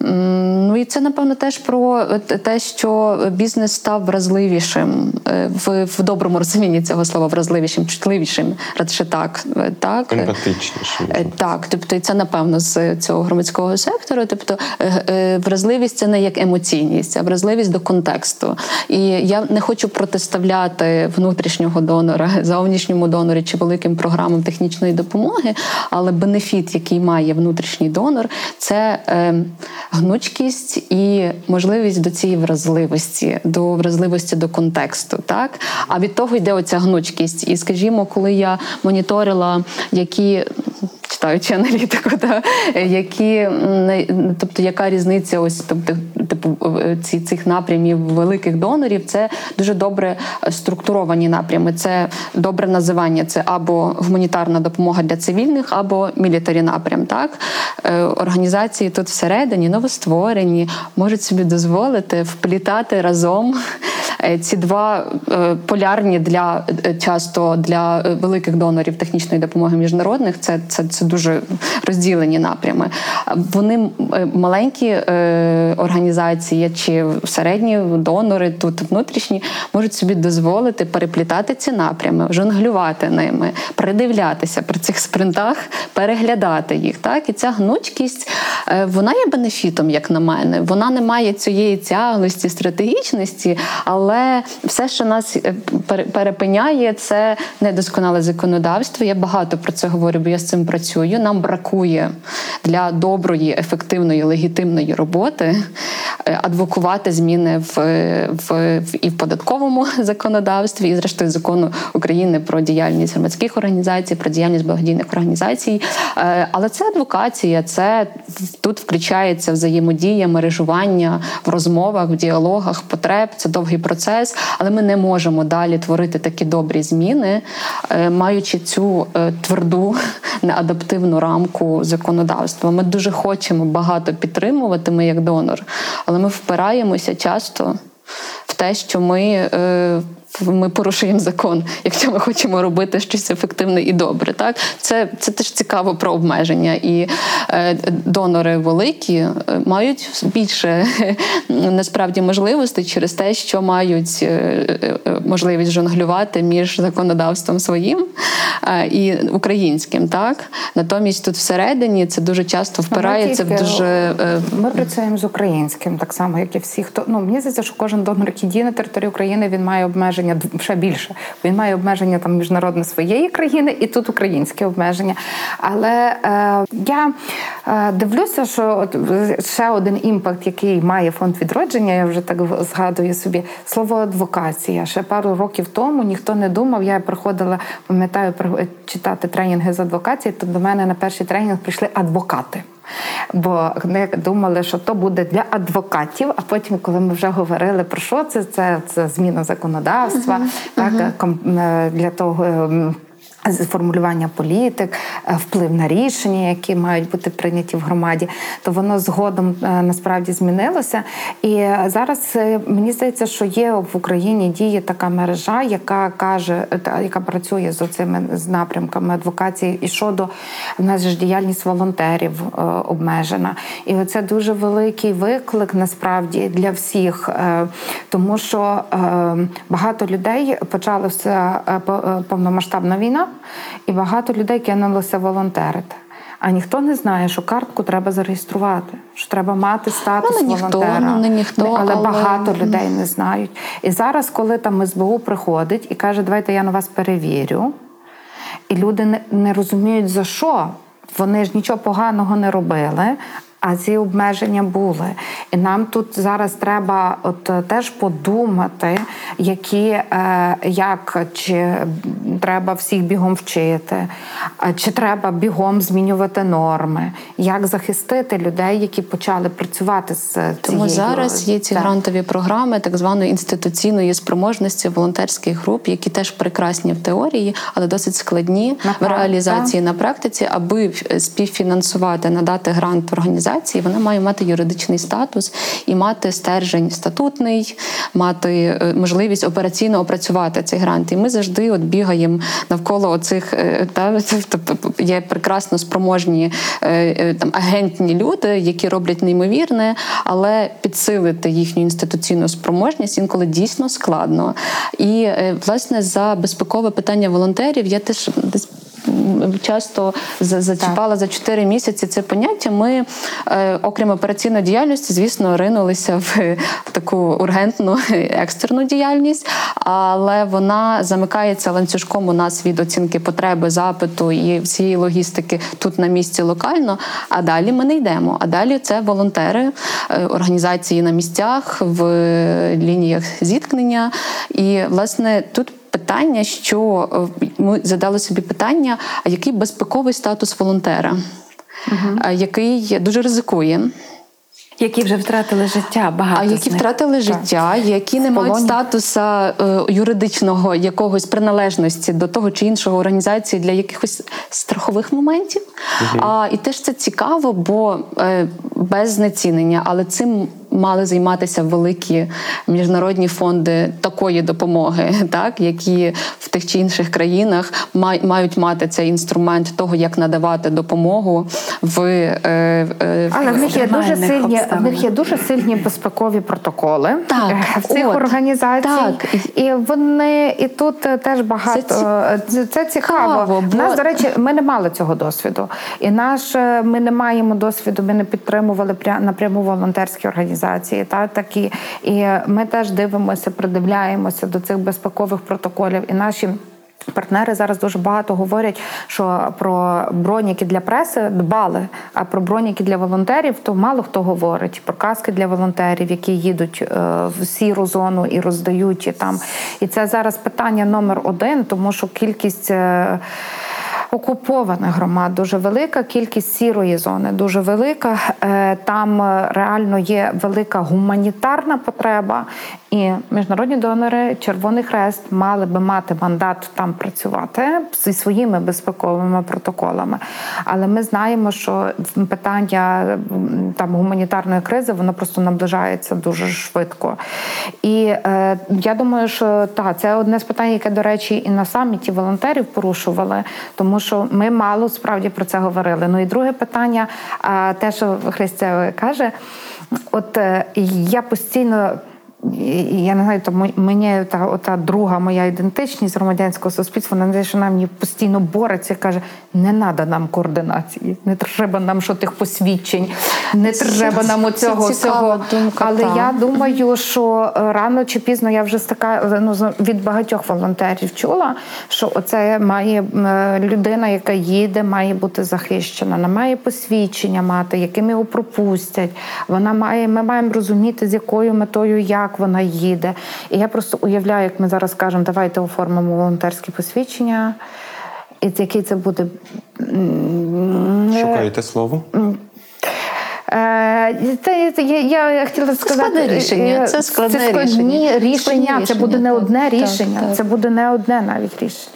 Ну і це напевно теж про те, що бізнес став вразливішим е, в в доброму розумінні цього слова вразливішим, чутливішим, радше так. Е, так Емпатичнішим. Е, так, тобто, і це напевно з цього громадського сектору. Тобто вразливість це не як емоційність, а вразливість до контексту. І я не хочу протиставляти внутрішнього донора, зовнішньому донорі чи великим програмам технічної допомоги, але бенефіт, який має внутрішній донор, це гнучкість і можливість до цієї вразливості, до вразливості до контексту. Так а від того йде оця гнучкість. І скажімо, коли я моніторила, які читаючи аналітику, да, які тобто яка різниця, ось тобто, типу ці цих напрямів великих донорів, це дуже добре структуровані напрями. Це добре називання. Це або гуманітарна допомога для цивільних, або мілітарі напрям. Так е, організації тут всередині новостворені, можуть собі дозволити вплітати разом Е, ці два е, полярні для е, часто для великих донорів технічної допомоги міжнародних. Це це, це дуже розділені напрями. Вони маленькі організації чи середні донори, тут внутрішні, можуть собі дозволити переплітати ці напрями, жонглювати ними, придивлятися при цих спринтах, переглядати їх. Так і ця гнучкість вона є бенефітом, як на мене. Вона не має цієї тяглості, стратегічності, але все, що нас е, перепиняє, це недосконале законодавство. Я багато про це говорю, бо я з цим працюю. Нам бракує для доброї, ефективної, легітимної роботи е, адвокувати зміни в, в, в і в податковому законодавстві, і зрештою закону України про діяльність громадських організацій, про діяльність благодійних організацій. Е, але це адвокація, це тут включається взаємодія, мережування в розмовах, в діалогах, потреб. Це довгий процес але ми не можемо далі творити такі добрі зміни, е, маючи цю е, тверду неадаптивну рамку законодавства. Ми дуже хочемо багато підтримувати ми як донор, але ми впираємося часто в те, що ми. Е, ми порушуємо закон, якщо ми хочемо робити щось ефективне і добре. Так це це теж цікаво про обмеження. І е, донори великі е, мають більше насправді можливостей через те, що мають е, е, можливість жонглювати між законодавством своїм е, і українським. Так натомість тут всередині це дуже часто впирається в дуже е, ми працюємо з українським, так само як і всі, хто ну мені здається, що кожен донор, який діє на території України, він має обмеження обмеження ще більше. Він має обмеження там міжнародне своєї країни і тут українське обмеження. Але е, я е, дивлюся, що от ще один імпакт, який має фонд відродження, я вже так згадую собі слово адвокація. Ще пару років тому ніхто не думав. Я приходила, пам'ятаю, читати тренінги з адвокації. То до мене на перший тренінг прийшли адвокати. Бо ми думали, що то буде для адвокатів. А потім, коли ми вже говорили про що це, це, це зміна законодавства, uh-huh. так uh-huh. для того. Формулювання політик, е, вплив на рішення, які мають бути прийняті в громаді, то воно згодом е, насправді змінилося. І зараз е, мені здається, що є в Україні діє така мережа, яка каже, яка працює з цими з напрямками адвокації. І щодо в нас ж діяльність волонтерів обмежена. І це дуже великий виклик насправді для всіх, тому що багато людей почалася повномасштабна війна і багато людей кинулося волонтерити. А ніхто не знає, що картку треба зареєструвати, що треба мати статус ну, не волонтера. Ніхто, ну, не ніхто, але, але багато людей не знають. І зараз, коли там СБУ приходить і каже, давайте я на вас перевірю, і люди не, не розуміють за що. Вони ж нічого поганого не робили, а ці обмеження були. І нам тут зараз треба от е, теж подумати, які е, як чи треба всіх бігом вчити, чи треба бігом змінювати норми, як захистити людей, які почали працювати з цією... Тому зараз є ці так. грантові програми так званої інституційної спроможності волонтерських груп, які теж прекрасні в теорії, але досить складні на в реалізації так. на практиці, аби співфінансувати, надати грант організації, вона має мати юридичний статус і мати стержень статутний, мати е, можливість операційно опрацювати цей грант. І ми завжди от бігаємо навколо оцих е, та є прекрасно спроможні е, там агентні люди, які роблять неймовірне, але підсилити їхню інституційну спроможність інколи дійсно складно. І власне за безпекове питання волонтерів я теж десь часто зачіпала за 4 місяці це поняття. Ми, е, окрім операційної діяльності, звісно, ринулися в таку ургентну екстерну діяльність, але вона замикається ланцюжком у нас від оцінки потреби, запиту і всієї логістики тут на місці локально. А далі ми не йдемо. А далі це волонтери, е, організації на місцях в лініях зіткнення. І власне тут питання, що е, ми задали собі питання: а який безпековий статус волонтера, угу. який дуже ризикує. Які вже втратили життя, багато а які втратили життя, які не мають статуса е, юридичного якогось приналежності до того чи іншого організації для якихось страхових моментів. Угу. А і теж це цікаво, бо е, без знецінення, але цим мали займатися великі міжнародні фонди такої допомоги, так які в тих чи інших країнах мають мати цей інструмент того, як надавати допомогу в е, е, але в них є дуже сильні в них є дуже сильні безпекові протоколи так, в цих от, організацій, так. і вони і тут теж багато це, це цікаво. Бо... Нас, до речі, ми не мали цього досвіду, і наш ми не маємо досвіду. Ми не підтримували напряму волонтерські організації організації, та такі, і ми теж дивимося, придивляємося до цих безпекових протоколів і наші. Партнери зараз дуже багато говорять, що про броніки для преси дбали, а про броніки для волонтерів то мало хто говорить. Про каски для волонтерів, які їдуть е, в сіру зону і роздають і там. І це зараз питання номер один, тому що кількість. Окупованих громад дуже велика, кількість сірої зони дуже велика. Е, там е, реально є велика гуманітарна потреба, і міжнародні донори, Червоний Хрест мали би мати мандат там працювати зі своїми безпековими протоколами. Але ми знаємо, що питання там гуманітарної кризи воно просто наближається дуже швидко. І е, я думаю, що так, це одне з питань, яке, до речі, і на саміті волонтерів порушували, тому що ми мало справді про це говорили. Ну і друге питання, те, що Христя каже, от е, я постійно я не знаю, то мені та ота друга моя ідентичність громадянського суспільства, вона що вона мені постійно бореться, каже: не треба нам координації, не треба нам що тих посвідчень, не треба нам оцього всього. Думка, Але та. я думаю, що е, рано чи пізно я вже така ну, від багатьох волонтерів чула, що оце має е, людина, яка їде, має бути захищена, вона має посвідчення мати, яким його пропустять. Вона має, ми маємо розуміти, з якою метою як вона їде. І я просто уявляю, як ми зараз кажемо, давайте оформимо волонтерські посвідчення. І який це буде. Шукаєте слово? Е, це, я, я хотіла сказати складне рішення. Е, це складне це складні рішення. Це буде не одне рішення. Так, так. Це буде не одне навіть рішення.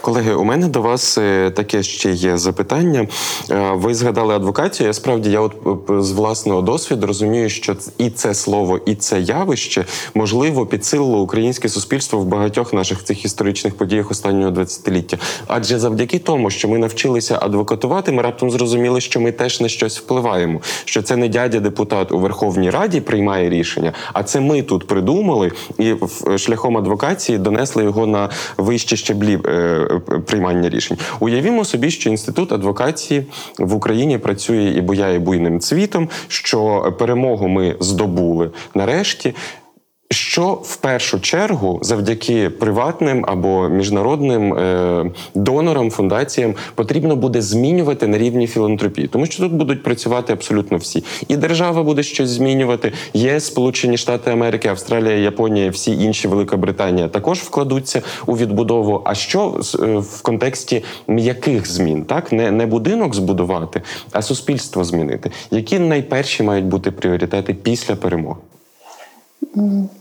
Колеги, у мене до вас е, таке ще є запитання. Е, ви згадали адвокацію. Я справді я от е, з власного досвіду розумію, що і це слово, і це явище можливо підсилило українське суспільство в багатьох наших цих історичних подіях останнього десятиліття. Адже завдяки тому, що ми навчилися адвокатувати, ми раптом зрозуміли, що ми теж на щось впливаємо. Що це не дядя депутат у Верховній Раді приймає рішення, а це ми тут придумали і шляхом адвокації донесли його на вище щеблі. Приймання рішень. Уявімо собі, що інститут адвокації в Україні працює і буяє буйним цвітом, що перемогу ми здобули нарешті. Що в першу чергу завдяки приватним або міжнародним е, донорам, фундаціям потрібно буде змінювати на рівні філантропії, тому що тут будуть працювати абсолютно всі, і держава буде щось змінювати. Є Сполучені Штати Америки, Австралія, Японія, всі інші Велика Британія також вкладуться у відбудову. А що е, в контексті м'яких змін, так не, не будинок збудувати, а суспільство змінити. Які найперші мають бути пріоритети після перемоги?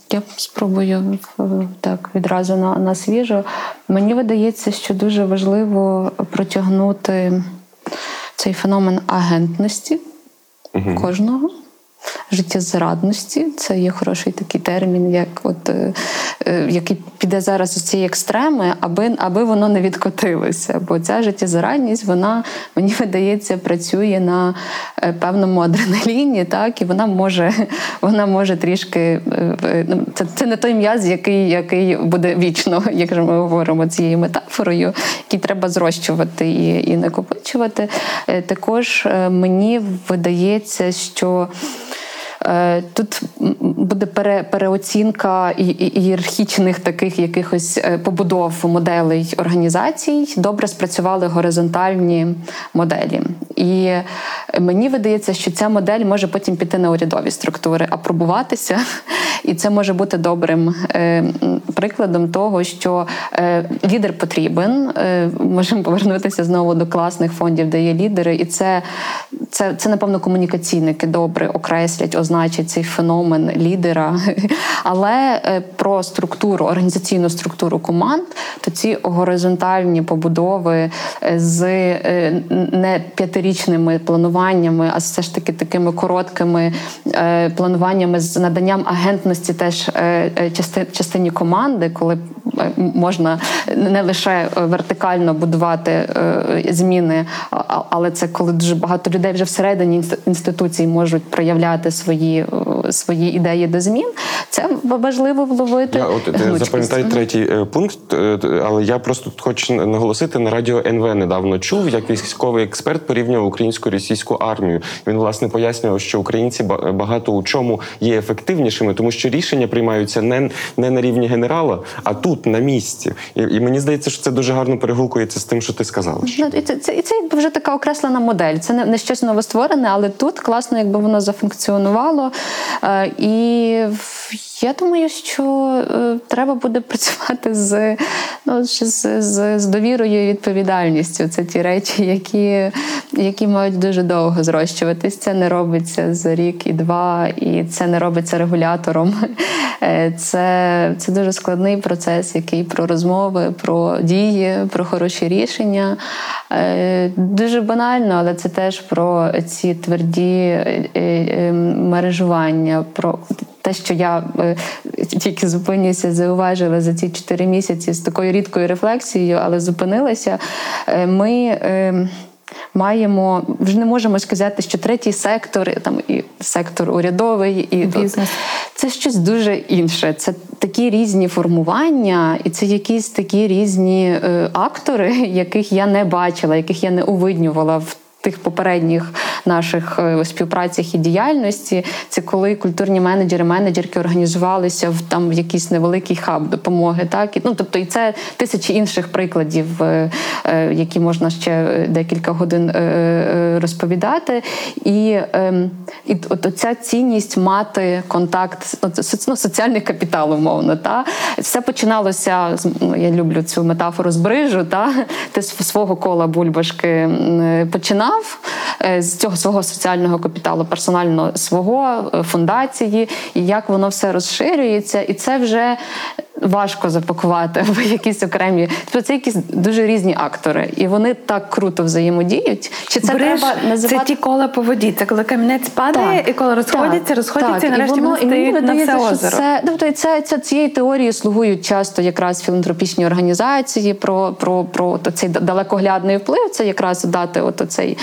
Я спробую так відразу на, на свіжо. Мені видається, що дуже важливо протягнути цей феномен агентності угу. кожного життєзрадності. Це є хороший такий термін, як от, е, е, який піде зараз у ці екстреми, аби аби воно не відкотилося. Бо ця життєзарадність, вона мені видається, працює на е, певному адреналіні, так і вона може вона може трішки. Ну, це це не той м'яз, який який буде вічно, якщо ми говоримо цією метафорою, який треба зрощувати і, і накопичувати. Також мені видається, що. Е, тут буде пере, переоцінка ієрархічних таких якихось е, побудов моделей організацій. Добре спрацювали горизонтальні моделі. І мені видається, що ця модель може потім піти на урядові структури, апробуватися. І це може бути добрим е, прикладом того, що лідер потрібен. Можемо повернутися знову до класних фондів, де є лідери, і це, це, це напевно, комунікаційники добре окреслять означить цей феномен лідера. Але е, про структуру, організаційну структуру команд, то ці горизонтальні побудови е, з е, не п'ятирічними плануваннями, а все ж таки такими короткими плануваннями з наданням агентності теж частині команди, коли можна не лише вертикально будувати зміни, але це коли дуже багато людей вже всередині інституції можуть проявляти свої свої е, ідеї до змін. Це важливо вловити. Я от е, запам'ятай третій е, пункт, але я просто хочу наголосити на радіо НВ недавно чув, як військовий експерт порівнював українську російську армію. Він власне пояснював, що українці багато у чому є ефективнішими, тому що рішення приймаються не не на рівні генерала, а тут на місці. І, і мені здається, що це дуже гарно перегукується з тим, що ти сказала. Ну, і це, це, і це якби вже така окреслена модель. Це не, не щось новостворене, але тут класно, якби воно зафункціонувало. Е, і я думаю, що е, треба буде працювати з ну, з, з, з довірою і відповідальністю. Це ті речі, які які мають дуже довго зрощуватись. Це не робиться за рік і два, і це не робиться регулятором. Е, це, Це дуже складний процес, який про розмови, про дії, про хороші рішення. Дуже банально, але це теж про ці тверді мережування. про те, що я е, тільки зупинюся, зауважила за ці чотири місяці з такою рідкою рефлексією, але зупинилася. Е, ми е, маємо вже не можемо сказати, що третій сектор, там і сектор урядовий, і бізнес це щось дуже інше. Це такі різні формування, і це якісь такі різні актори, яких я не бачила, яких я не увиднювала в тих попередніх наших е, співпрацях і діяльності, це коли культурні менеджери, менеджерки організувалися в там в якийсь невеликий хаб допомоги. Так і ну тобто, і це тисячі інших прикладів, е, е, які можна ще декілька годин розповідати. І ем, і от ця цінність мати контакт, ну, ну, соціальний капітал, умовно. Та все починалося ну, я люблю цю метафору з брижу. Та ти з свого кола бульбашки починав з цього свого соціального капіталу, персонально свого е, фундації, і як воно все розширюється, і це вже важко запакувати в якісь окремі. Тобто це якісь дуже різні актори, і вони так круто взаємодіють. Чи це Бриж, треба називати... Це ті кола по воді? Це коли камінець падає, так, і коли розходяться, так, розходяться, так, і нарешті і воно, вони стають на все озеро. Це тобто це, це цієї теорії слугують часто якраз філантропічні організації про про, про цей далекоглядний вплив. Це якраз дати от оцей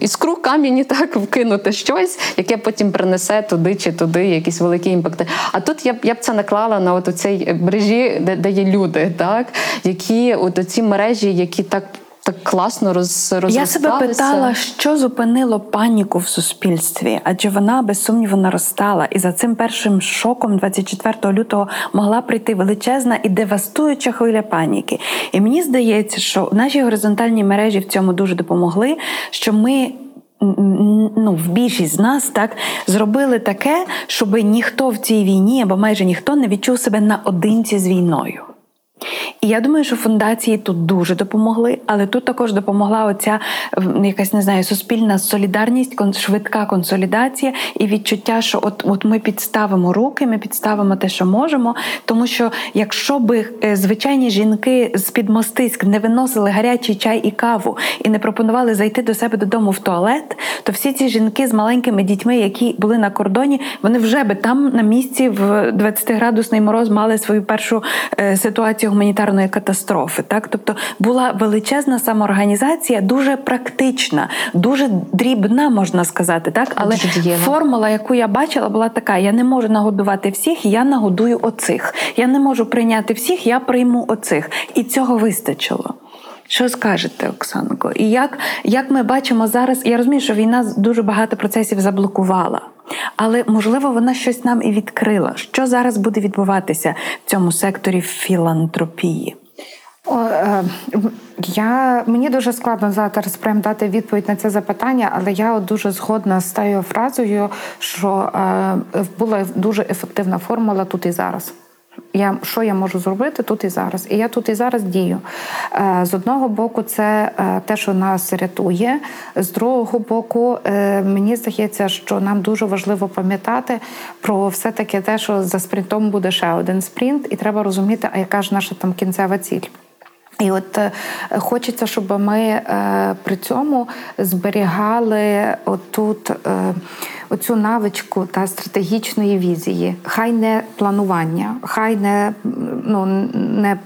іскру камені, так вкинути щось, яке потім принесе туди чи туди якісь великі імпакти. А тут я б я б це наклала на от цей мережі, де де є люди, так які от ці мережі, які так так класно роз. Я себе питала, що зупинило паніку в суспільстві, адже вона без сумніву наростала, і за цим першим шоком, 24 лютого, могла прийти величезна і девастуюча хвиля паніки. І мені здається, що наші горизонтальні мережі в цьому дуже допомогли, що ми. Ну, в більшість з нас так зробили таке, щоб ніхто в цій війні або майже ніхто не відчув себе наодинці з війною. І я думаю, що фундації тут дуже допомогли, але тут також допомогла оця якась не знаю суспільна солідарність, швидка консолідація і відчуття, що от от ми підставимо руки, ми підставимо те, що можемо. Тому що якщо би е, звичайні жінки з під мостиськ не виносили гарячий чай і каву і не пропонували зайти до себе додому в туалет, то всі ці жінки з маленькими дітьми, які були на кордоні, вони вже би там на місці в 20-градусний мороз мали свою першу е, ситуацію гуманітарної катастрофи. Так, тобто була величезна самоорганізація, дуже практична, дуже дрібна, можна сказати, так, але формула, яку я бачила, була така: я не можу нагодувати всіх, я нагодую оцих. Я не можу прийняти всіх, я прийму оцих. І цього вистачило. Що скажете, Оксанко? І як як ми бачимо зараз, я розумію, що війна дуже багато процесів заблокувала, але можливо вона щось нам і відкрила. Що зараз буде відбуватися в цьому секторі філантропії? О, е, я Мені дуже складно зараз прям дати відповідь на це запитання, але я от дуже згодна з тією фразою, що е, була дуже ефективна формула тут і зараз. Я що я можу зробити тут і зараз? І я тут і зараз дію. Е, з одного боку, це е, те, що нас рятує. З другого боку, е, мені здається, що нам дуже важливо пам'ятати про все таки те, що за спринтом буде ще один спринт, і треба розуміти, а яка ж наша там кінцева ціль. І от хочеться, щоб ми при цьому зберігали отут оцю навичку та стратегічної візії. Хай не планування, хай не ну не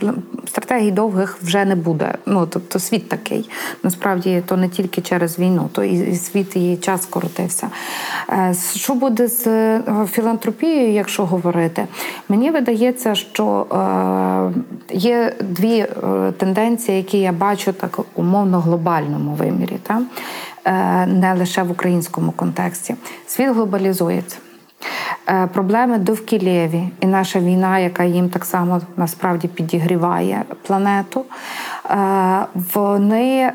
стратегій довгих вже не буде. Ну тобто світ такий. Насправді то не тільки через війну, то і світ і час скоротився. Е, що буде з е, філантропією, якщо говорити? Мені видається, що е, є дві тенденції, які я бачу так умовно глобальному вимірі. Та? Е, не лише в українському контексті. Світ глобалізується. Е, проблеми довкілєві і наша війна, яка їм так само насправді підігріває планету, е, вони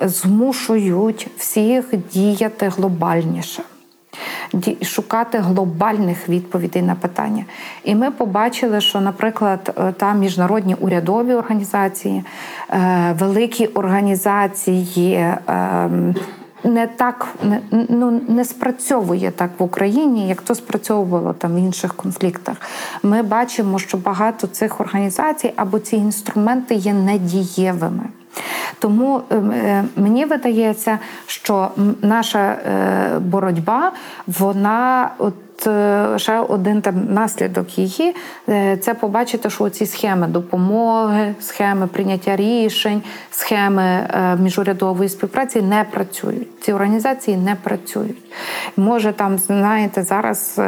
змушують всіх діяти глобальніше. Шукати глобальних відповідей на питання. І ми побачили, що, наприклад, там міжнародні урядові організації, великі організації ем, не так не, ну, не спрацьовує так в Україні, як то спрацьовувало там в інших конфліктах. Ми бачимо, що багато цих організацій або ці інструменти є недієвими. Тому ем, е, мені видається, що наша е, боротьба, вона от. Е, ще один там наслідок її це побачити, що ці схеми допомоги, схеми прийняття рішень, схеми міжурядової співпраці не працюють. Ці організації не працюють. Може, там знаєте, зараз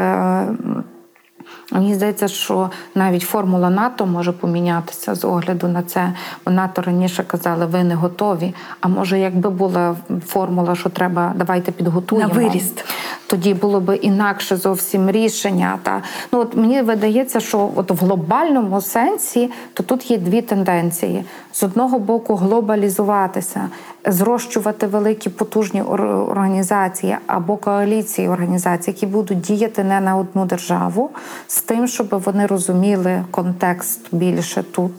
Мені здається, що навіть формула НАТО може помінятися з огляду на це. Бо НАТО раніше казали, ви не готові. А може, якби була формула, що треба, давайте підготуємо. На виріст. Тоді було б інакше зовсім рішення. Та ну от мені видається, що от в глобальному сенсі то тут є дві тенденції: з одного боку, глобалізуватися, зрощувати великі потужні організації або коаліції організацій, які будуть діяти не на одну державу, з тим, щоб вони розуміли контекст більше тут.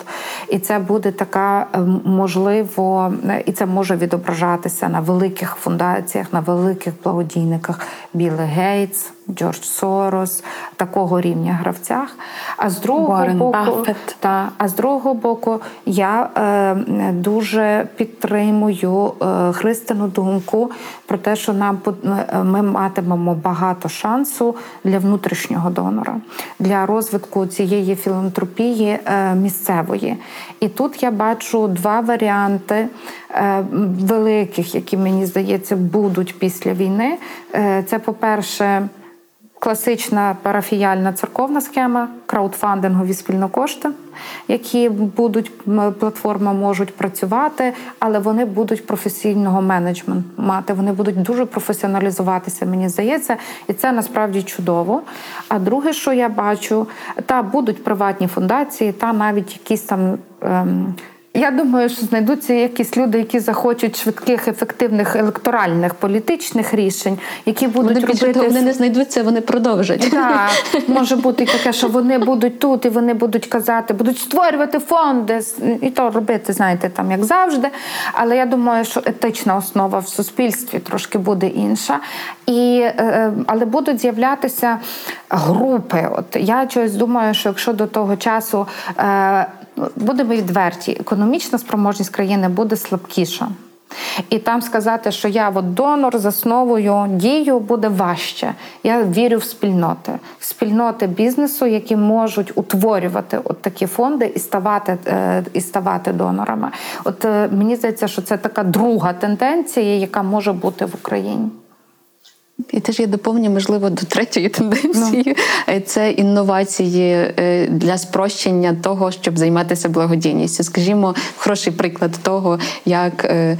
І це буде така ем, можливо, і це може відображатися на великих фундаціях, на великих благодійниках Білли Гейтс. Джордж Сорос, такого рівня гравцях. А з другого Warren боку, та, а з другого боку, я е, дуже підтримую е, Христину думку про те, що нам е, ми матимемо багато шансу для внутрішнього донора, для розвитку цієї філантропії е, місцевої. І тут я бачу два варіанти е, великих, які мені здається будуть після війни. Е, це, по-перше, Класична парафіяльна церковна схема, краудфандингові спільнокошти, які будуть платформа можуть працювати, але вони будуть професійного менеджменту мати. Вони будуть дуже професіоналізуватися, мені здається, і це насправді чудово. А друге, що я бачу, та будуть приватні фундації, та навіть якісь там. Ем, я думаю, що знайдуться якісь люди, які захочуть швидких, ефективних електоральних політичних рішень, які будуть вони робити вони не знайдуться, вони продовжать. Так, може бути таке, що вони будуть тут і вони будуть казати, будуть створювати фонди і то робити, знаєте, там як завжди. Але я думаю, що етична основа в суспільстві трошки буде інша. І, е, Але будуть з'являтися групи. От я чогось думаю, що якщо до того часу. Будемо відверті, економічна спроможність країни буде слабкіша. І там сказати, що я от донор з основою дію буде важче. Я вірю в спільноти, в спільноти бізнесу, які можуть утворювати от такі фонди і ставати е, і ставати донорами. От е, мені здається, що це така друга тенденція, яка може бути в Україні. І теж я доповню, можливо, до третьої тенденції no. Ну. це інновації е, для спрощення того, щоб займатися благодійністю. Скажімо, хороший приклад того, як е,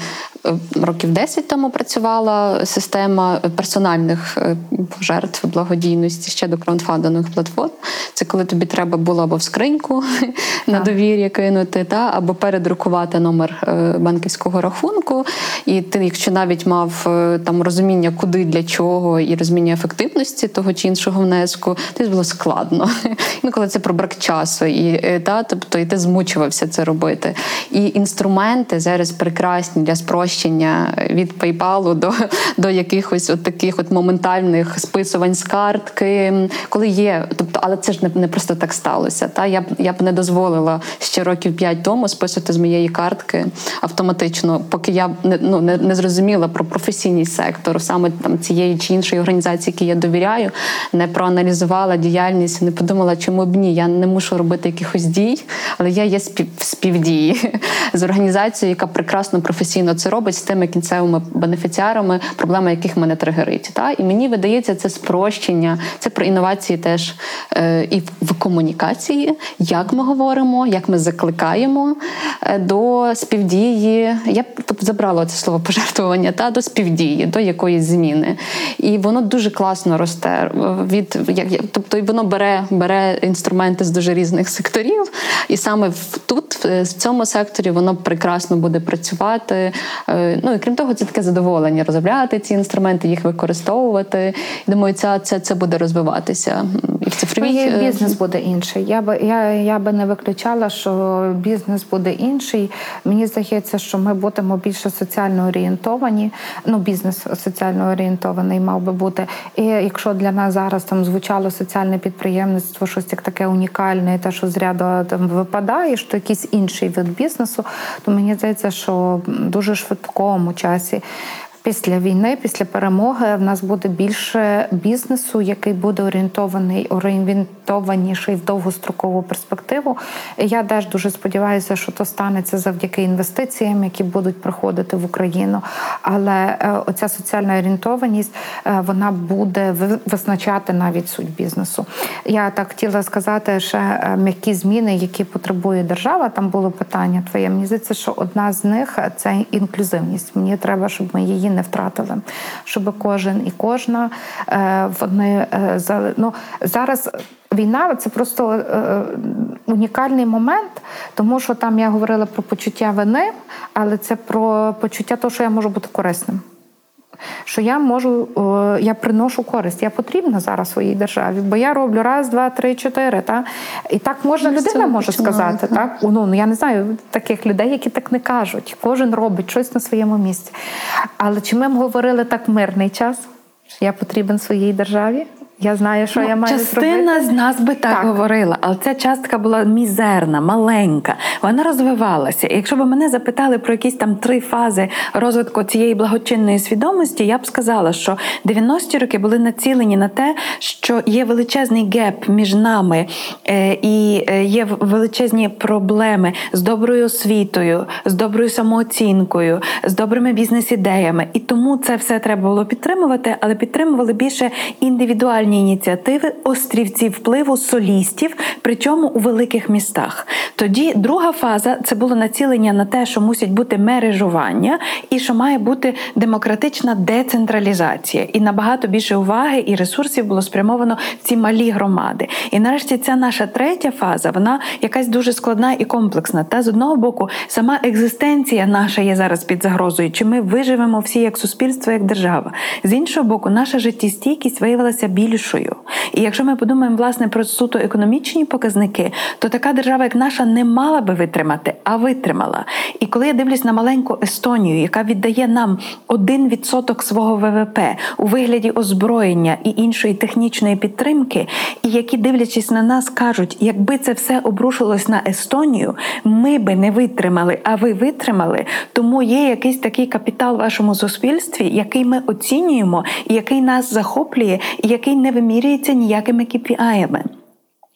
років 10 тому працювала система персональних е, жертв благодійності ще до краундфандингових платформ. Це коли тобі треба було або в скриньку на довір'я кинути, та або передрукувати номер банківського рахунку. І ти, якщо навіть мав там розуміння, куди для чого, і розуміння ефективності того чи іншого внеску, це було складно. Ну, коли це про брак часу, і та, тобто і ти змучувався це робити. І інструменти зараз прекрасні для спрощення від PayPal до до якихось от таких от моментальних списувань з картки, коли є, тобто, але це ж не, не просто так сталося. Та я б я б не дозволила ще років п'ять тому списувати з моєї картки автоматично, поки я не ну не, не зрозуміла про професійний сектор, саме там цієї чи іншої організації, які я довіряю, не проаналізувала діяльність, не подумала, чому б ні. Я не мушу робити якихось дій, але я є спів, співдії з організацією, яка прекрасно професійно це робить з тими кінцевими бенефіціарами, проблема яких мене тригерить. Та? І мені видається це спрощення, це про інновації теж е, і в комунікації, як ми говоримо, як ми закликаємо е, до співдії. Я тобто забрала це слово пожертвування та до співдії, до якоїсь зміни. І воно дуже класно росте. Від як тобто воно бере бере інструменти з дуже різних секторів, і саме тут, в цьому секторі, воно прекрасно буде працювати. Е, ну і крім того, це таке задоволення розробляти ці інструменти, їх використовувати. Думаю, це це, це буде розвиватися. І в цифровій е, бізнес буде інший. Я би я, я би не виключала, що бізнес буде інший. Мені здається, що ми будемо більше соціально орієнтовані. Ну, бізнес соціально орієнтований мав би бути. І якщо для нас зараз там звучало соціальне підприємництво, щось як таке унікальне, те, що з ряду там випадає, що якийсь інший вид бізнесу, то мені здається, що дуже швидкому часі Після війни, після перемоги, в нас буде більше бізнесу, який буде орієнтований, орієнтованіший в довгострокову перспективу. Я теж дуже сподіваюся, що то станеться завдяки інвестиціям, які будуть приходити в Україну. Але е, оця соціальна орієнтованість е, вона буде визначати навіть суть бізнесу. Я так хотіла сказати, ще е, м'які зміни, які потребує держава. Там було питання твоє. Мені здається, що одна з них це інклюзивність. Мені треба, щоб ми її не втратили, щоб кожен і кожна е, вони е, ну, зараз. Війна це просто е, унікальний момент, тому що там я говорила про почуття вини, але це про почуття того, що я можу бути корисним що я можу, я приношу користь. Я потрібна зараз своїй державі, бо я роблю раз, два, три, чотири. Та? І так можна людина може сказати. Так? Ну, ну я не знаю таких людей, які так не кажуть. Кожен робить щось на своєму місці. Але чи ми говорили так мирний час? Я потрібен своїй державі. Я знаю, що ну, я маю частина зробити. з нас би так, так говорила, але ця частка була мізерна, маленька. Вона розвивалася. І якщо б мене запитали про якісь там три фази розвитку цієї благочинної свідомості, я б сказала, що 90-ті роки були націлені на те, що є величезний геп між нами е, і е, є величезні проблеми з доброю освітою, з доброю самооцінкою, з добрими бізнес-ідеями. І тому це все треба було підтримувати, але підтримували більше індивідуальні локальні ініціативи, острівці впливу солістів, причому у великих містах. Тоді друга фаза це було націлення на те, що мусять бути мережування, і що має бути демократична децентралізація. І набагато більше уваги і ресурсів було спрямовано в ці малі громади. І нарешті ця наша третя фаза, вона якась дуже складна і комплексна. Та з одного боку, сама екзистенція наша є зараз під загрозою, чи ми виживемо всі як суспільство, як держава. З іншого боку, наша життєстійкість виявилася більшою. І якщо ми подумаємо власне про суто економічні показники, то така держава, як наша, не мала би витримати, а витримала. І коли я дивлюсь на маленьку Естонію, яка віддає нам 1% свого ВВП у вигляді озброєння і іншої технічної підтримки, і які, дивлячись на нас, кажуть, якби це все обрушилось на Естонію, ми би не витримали, а ви витримали. Тому є якийсь такий капітал в вашому суспільстві, який ми оцінюємо, і який нас захоплює, і який не вимірюється ніякими KPI-ами.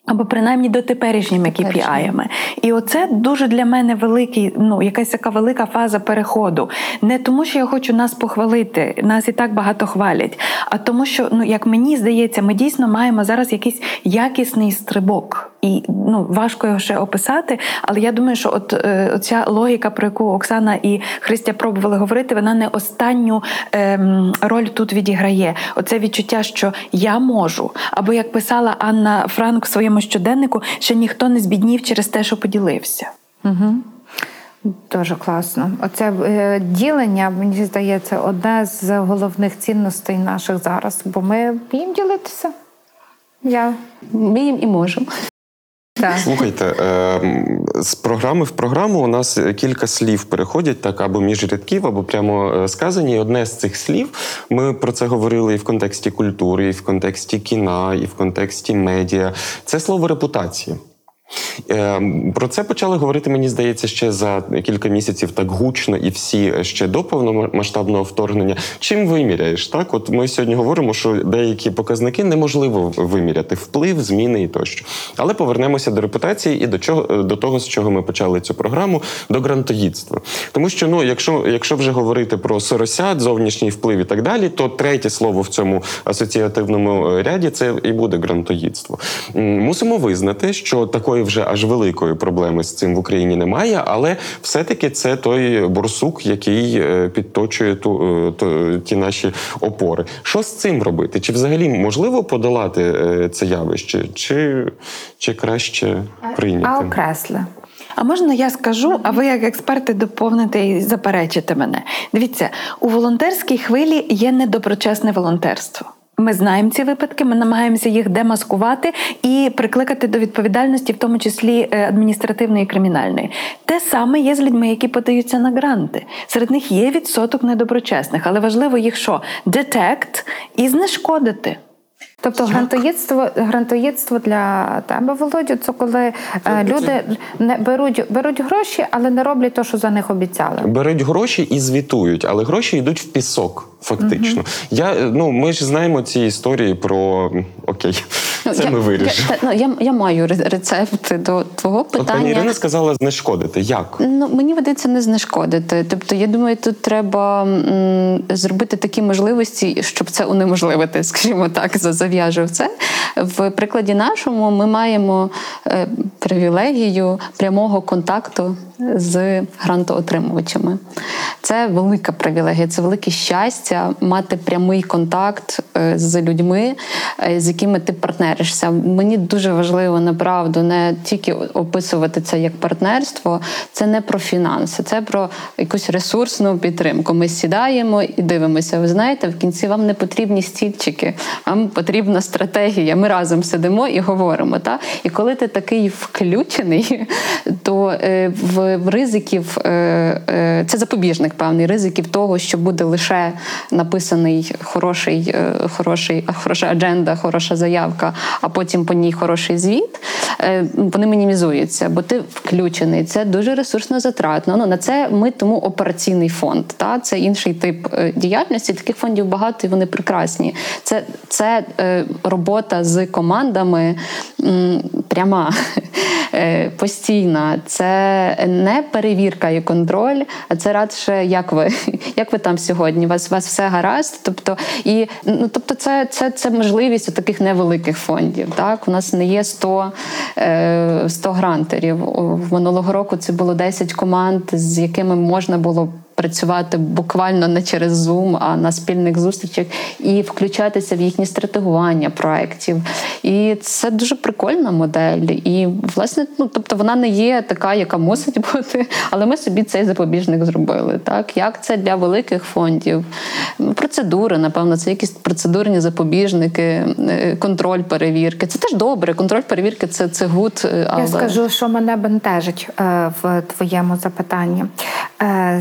Або принаймні до теперішніми KPI-ами. І оце дуже для мене великий, ну якась така велика фаза переходу. Не тому, що я хочу нас похвалити, нас і так багато хвалять, а тому, що ну як мені здається, ми дійсно маємо зараз якийсь якісний стрибок. І ну важко його ще описати, але я думаю, що от е, оця логіка, про яку Оксана і Христя пробували говорити, вона не останню е, роль тут відіграє. Оце відчуття, що я можу. Або як писала Анна Франк в своєму щоденнику, що ніхто не збіднів через те, що поділився. Угу. Дуже класно. Оце е, ділення, мені здається, одне з головних цінностей наших зараз, бо ми вміємо ділитися. Я. Вміємо і можемо. Так. Слухайте, е, з програми в програму у нас кілька слів переходять так або між рядків, або прямо е, сказані. І одне з цих слів ми про це говорили і в контексті культури, і в контексті кіна, і в контексті медіа. Це слово репутація. Ем, про це почали говорити, мені здається, ще за кілька місяців так гучно і всі ще до повномасштабного вторгнення. Чим виміряєш? Так, от ми сьогодні говоримо, що деякі показники неможливо виміряти вплив, зміни і тощо. Але повернемося до репутації і до чого до того, з чого ми почали цю програму, до грантоїдства. Тому що ну, якщо якщо вже говорити про соросят, зовнішній вплив і так далі, то третє слово в цьому асоціативному ряді це і буде грантоїдство. Мусимо визнати, що такої вже аж великої проблеми з цим в Україні немає, але все-таки це той борсук, який е, підточує ту, е, ту, ті наші опори. Що з цим робити? Чи взагалі можливо подолати е, це явище, чи, чи краще прийняти? А окресли. А можна я скажу, а ви як експерти доповните і заперечите мене? Дивіться, у волонтерській хвилі є недоброчесне волонтерство. Ми знаємо ці випадки, ми намагаємося їх демаскувати і прикликати до відповідальності, в тому числі е, адміністративної і кримінальної. Те саме є з людьми, які подаються на гранти. Серед них є відсоток недоброчесних, але важливо їх що? Детект і знешкодити. Тобто грантоїдство грантоїдство для тебе, Володю, це коли це, люди це... не беруть беруть гроші, але не роблять те, що за них обіцяли. Беруть гроші і звітують, але гроші йдуть в пісок. Фактично, угу. я ну ми ж знаємо ці історії про окей, ну, це я, ми вирішимо. Я, ну, я я маю рецепт до твого питання. От пані Ірина сказала знешкодити. Як? Ну мені видається не знешкодити. Тобто, я думаю, тут треба м, зробити такі можливості, щоб це унеможливити, скажімо так, зав'яжу це. В прикладі нашому ми маємо е, привілегію прямого контакту з грантоотримувачами. Це велика привілегія, це велике щастя мати прямий контакт е, з людьми, е, з якими ти партнеришся. Мені дуже важливо направду не тільки описувати це як партнерство, це не про фінанси, це про якусь ресурсну підтримку. Ми сідаємо і дивимося. Ви знаєте, в кінці вам не потрібні стільчики, вам потрібна стратегія. Ми разом сидимо і говоримо. Та? І коли ти такий включений, то е, в ризиків це запобіжник певний ризиків того, що буде лише написаний хороший, е, хороший, хороша адженда, хороша заявка, а потім по ній хороший звіт. Е, вони мінімізуються, бо ти включений. Це дуже ресурсно затратно. Ну на це ми тому операційний фонд. Та це інший тип е, діяльності. Таких фондів багато і вони прекрасні. Це це робота з командами пряма. постійна. Це не перевірка і контроль, а це радше як ви як ви там сьогодні? Вас вас все гаразд? Тобто, і ну тобто, це це, це можливість у таких невеликих фондів. Так, у нас не є 100, 100 е, грантерів. В минулого року це було 10 команд, з якими можна було працювати буквально не через Zoom, а на спільних зустрічах і включатися в їхні стратегування проєктів. І це дуже прикольна модель. І, власне, ну тобто вона не є така, яка мусить бути, але ми собі цей запобіжник зробили. Так, як це для великих фондів? Процедури, напевно, це якісь процедурні запобіжники, е, контроль перевірки. Це теж добре. Контроль перевірки це це good. Е, але... Я скажу, що мене бентежить е, в твоєму запитанні.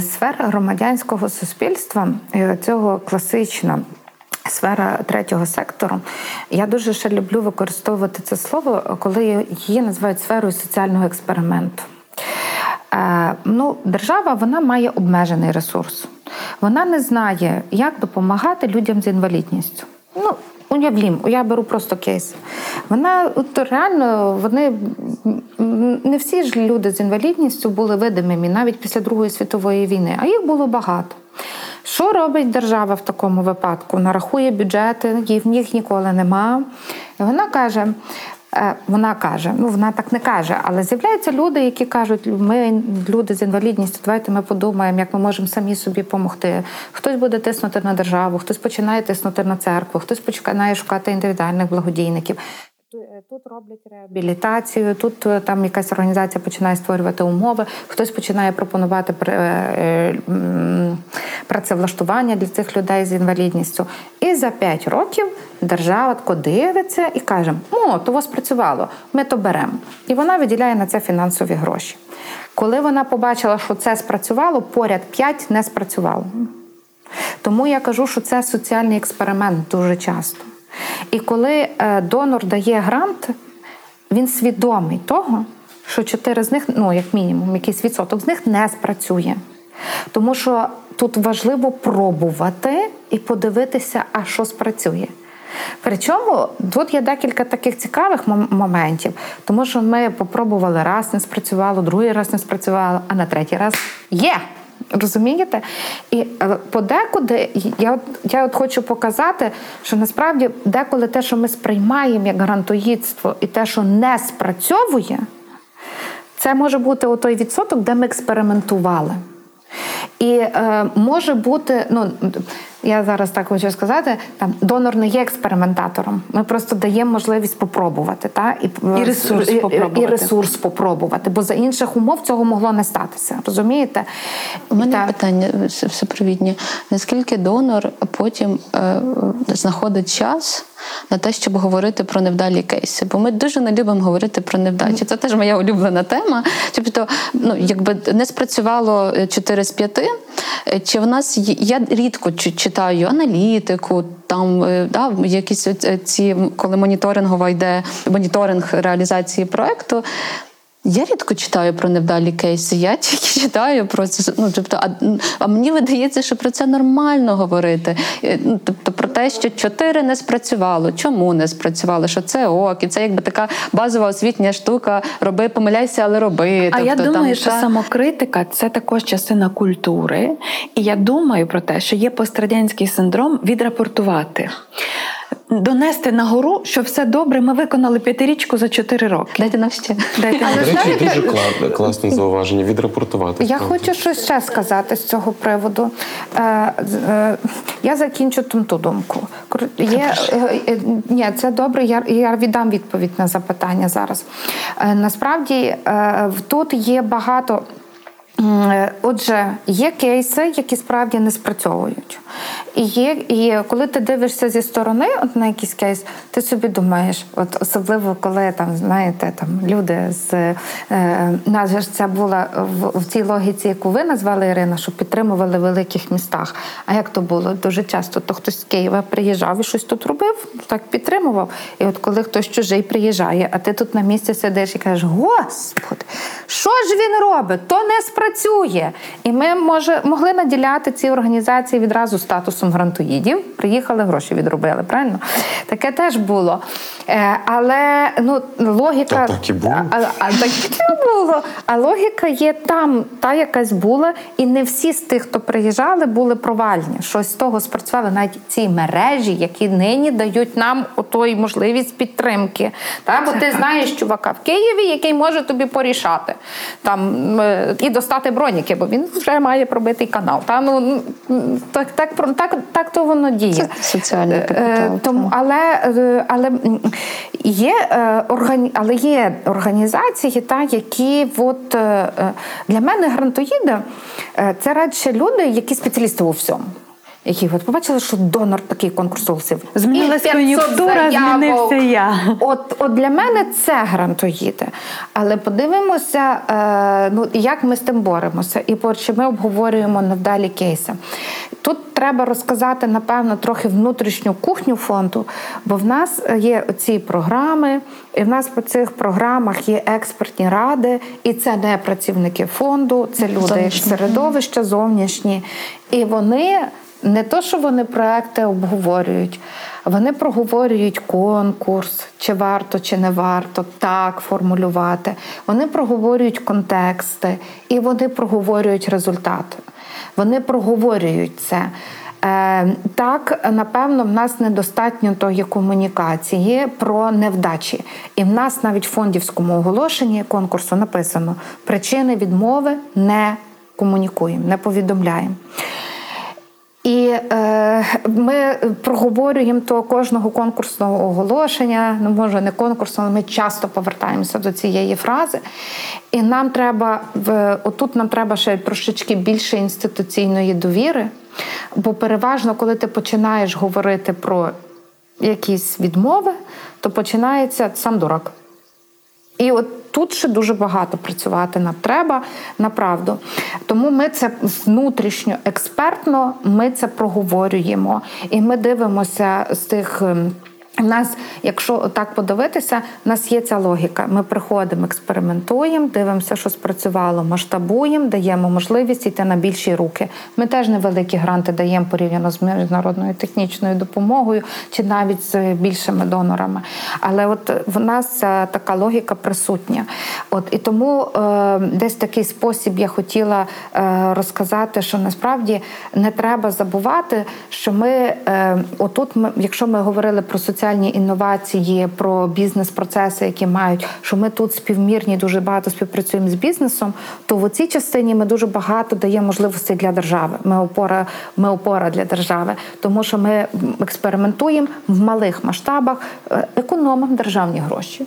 Сфера громадянського суспільства, цього класична сфера третього сектору. Я дуже ще люблю використовувати це слово, коли її називають сферою соціального експерименту. Е, ну, Держава вона має обмежений ресурс. Вона не знає, як допомагати людям з інвалідністю. Ну, Уявлім, я беру просто кейс. Вона от реально вони не всі ж люди з інвалідністю були видимими навіть після Другої світової війни, а їх було багато. Що робить держава в такому випадку? Нарахує бюджети, їх ніколи нема. І вона каже: вона каже, ну вона так не каже, але з'являються люди, які кажуть, ми люди з інвалідністю, давайте ми подумаємо, як ми можемо самі собі допомогти. Хтось буде тиснути на державу, хтось починає тиснути на церкву, хтось починає шукати індивідуальних благодійників. Е, тут роблять реабілітацію, тут е, там якась організація починає створювати умови, хтось починає пропонувати е, працевлаштування для цих людей з інвалідністю. І за 5 років держава тако дивиться і каже: О, то вас працювало, ми то беремо. І вона виділяє на це фінансові гроші. Коли вона побачила, що це спрацювало, поряд 5 не спрацювало. Тому я кажу, що це соціальний експеримент дуже часто. І коли е, донор дає грант, він свідомий того, що чотири з них, ну як мінімум, якийсь відсоток з них не спрацює. Тому що тут важливо пробувати і подивитися, а що спрацює. Причому тут є декілька таких цікавих моментів, тому що ми попробували раз, не спрацювало, другий раз не спрацювало, а на третій раз є. Розумієте? І е, подекуди я я от хочу показати, що насправді деколи те, що ми сприймаємо як грантоїдство, і те, що не спрацьовує, це може бути той відсоток, де ми експериментували. І е, може бути, ну я зараз так хочу сказати, там донор не є експериментатором. Ми просто даємо можливість попробувати, та і, і ресурс і, попробувати. і ресурс попробувати, бо за інших умов цього могло не статися. Розумієте? У мене та... питання всепровідні. Наскільки донор потім е, знаходить час? На те, щоб говорити про невдалі кейси. Бо ми дуже не любимо говорити про невдачі. Це теж моя улюблена тема. Тобто, ну якби не спрацювало 4 з 5, е, чи в нас є, я рідко читаю аналітику, там е, да, якісь ці, коли моніторингова йде моніторинг реалізації проекту. Я рідко читаю про невдалі кейси. Я тільки читаю про це. Ну тобто, а, а мені видається, що про це нормально говорити. Е, ну, тобто про те, що чотири не спрацювало, чому не спрацювало, що це ок, і це якби така базова освітня штука. Роби, помиляйся, але роби. А тобто, я думаю, там, що та... самокритика це також частина культури, і я думаю про те, що є пострадянський синдром відрапортувати донести на гору, що все добре, ми виконали п'ятирічку за чотири роки. Дайте нам ще. Дайте нам. До речі, дуже класне зауваження відрапортувати. Я хочу щось ще сказати з цього приводу. Е, е, я закінчу ту думку. Є, е, Ні, це добре, я я віддам відповідь на запитання зараз. Насправді тут є багато. Отже, є кейси, які справді не спрацьовують. І є, і коли ти дивишся зі сторони, от на якийсь кейс, ти собі думаєш, от особливо коли там знаєте, там люди з е, нас ж це була в, в цій логіці, яку ви назвали Ірина, що підтримували в великих містах. А як то було? Дуже часто то хтось з Києва приїжджав і щось тут робив, так підтримував. І от коли хтось чужий приїжджає, а ти тут на місці сидиш і кажеш, господи, що ж він робить? То не спрацьовує працює. І ми може могли наділяти ці організації відразу статусом грантоїдів. Приїхали, гроші відробили. Правильно? Таке теж було. Е, але ну, логіка Та так і було. А, а так і було. А логіка є там, та якась була, і не всі з тих, хто приїжджали, були провальні. Щось з того спрацювали навіть ці мережі, які нині дають нам отої можливість підтримки. Та? Бо ти знаєш чувака в Києві, який може тобі порішати там е, і достати броніки, бо він вже має пробитий канал. Та? Ну, так, так, так, так, то воно діє. Це соціальний Е, капітал, Тому, але, е, але є е, органі... але є організації, та, які от, е, е, для мене грантоїди е, це радше люди, які спеціалісти у всьому. Які от побачили, що донор такий конкурс голосів. 500 кон'юнктура, змінився я. От, от для мене це грантоїди. Але подивимося, е, ну як ми з тим боремося, і по- чи ми обговорюємо невдалі кейси. Тут треба розказати, напевно, трохи внутрішню кухню фонду, бо в нас є ці програми, і в нас по цих програмах є експертні ради, і це не працівники фонду, це люди середовища зовнішні. І вони не то, що вони проекти обговорюють, вони проговорюють конкурс, чи варто, чи не варто так формулювати. Вони проговорюють контексти і вони проговорюють результати. Вони проговорюють це. Е, Так, напевно, в нас недостатньо тої комунікації про невдачі. І в нас навіть в фондівському оголошенні конкурсу написано: причини відмови не комунікуємо, не повідомляємо. І е, ми проговорюємо то кожного конкурсного оголошення. Ну, може, не конкурсного, ми часто повертаємося до цієї фрази. І нам треба отут нам треба ще трошечки більше інституційної довіри. Бо переважно, коли ти починаєш говорити про якісь відмови, то починається сам дурак. І от тут ще дуже багато працювати нам треба направду. Тому ми це внутрішньо експертно, ми це проговорюємо, і ми дивимося з тих. В нас, якщо так подивитися, в нас є ця логіка. Ми приходимо, експериментуємо, дивимося, що спрацювало, масштабуємо, даємо можливість йти на більші руки. Ми теж невеликі гранти даємо порівняно з міжнародною технічною допомогою чи навіть з більшими донорами. Але от в нас така логіка присутня. От і тому е, десь такий спосіб я хотіла е, розказати, що насправді не треба забувати, що ми е, отут, ми, якщо ми говорили про соціальні інновації, про бізнес-процеси, які мають, що ми тут співмірні, дуже багато співпрацюємо з бізнесом, то в цій частині ми дуже багато даємо можливостей для держави. Ми опора, ми опора для держави, тому що ми експериментуємо в малих масштабах, е, економимо державні гроші.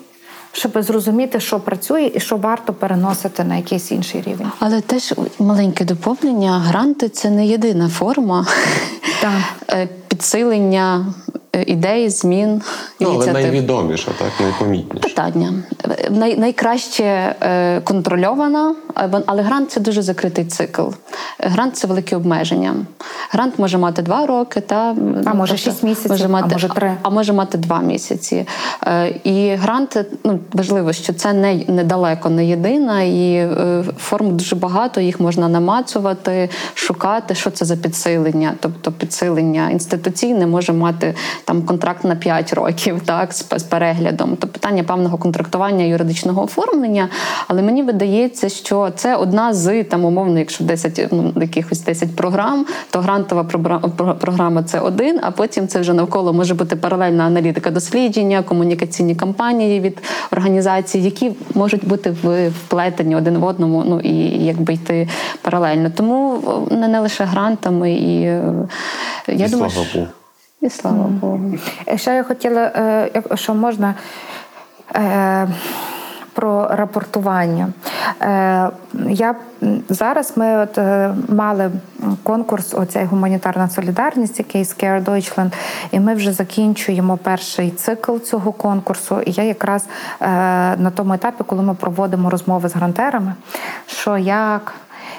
Щоб зрозуміти, що працює і що варто переносити на якийсь інший рівень. Але теж маленьке доповнення. Гранти це не єдина форма Так. е, підсилення ідей, змін, Ну, але найвідоміша, так, найпомітніша. Питання Най, найкраще е, контрольована, е, але грант це дуже закритий цикл. Грант це великі обмеження. Грант може мати два роки, та А може, тобто шість місяців, може а може, три. а може мати два місяці. Е, І грант ну важливо, що це не недалеко не єдина, і е, форм дуже багато. Їх можна намацувати, шукати, що це за підсилення. Тобто підсилення інституційне може мати там контракт на 5 років, так з, з переглядом. То питання певного контрактування юридичного оформлення. Але мені видається, що це одна з там умовно, якщо 10, ну, якихось 10 програм, то грантова програма це один, а потім це вже навколо може бути паралельна аналітика дослідження, комунікаційні кампанії від організацій, які можуть бути вплетені один в одному, ну і якби йти паралельно. Тому не, не лише грантами, і е, я І думаю, слава Богу. І слава Богу. Е, Ще я хотіла, е, що можна. е, Про рапортування. Е, Я зараз ми от мали конкурс, оцей гуманітарна солідарність, який Scare Deutschland, і ми вже закінчуємо перший цикл цього конкурсу. І я якраз на тому етапі, коли ми проводимо розмови з грантерами, що як.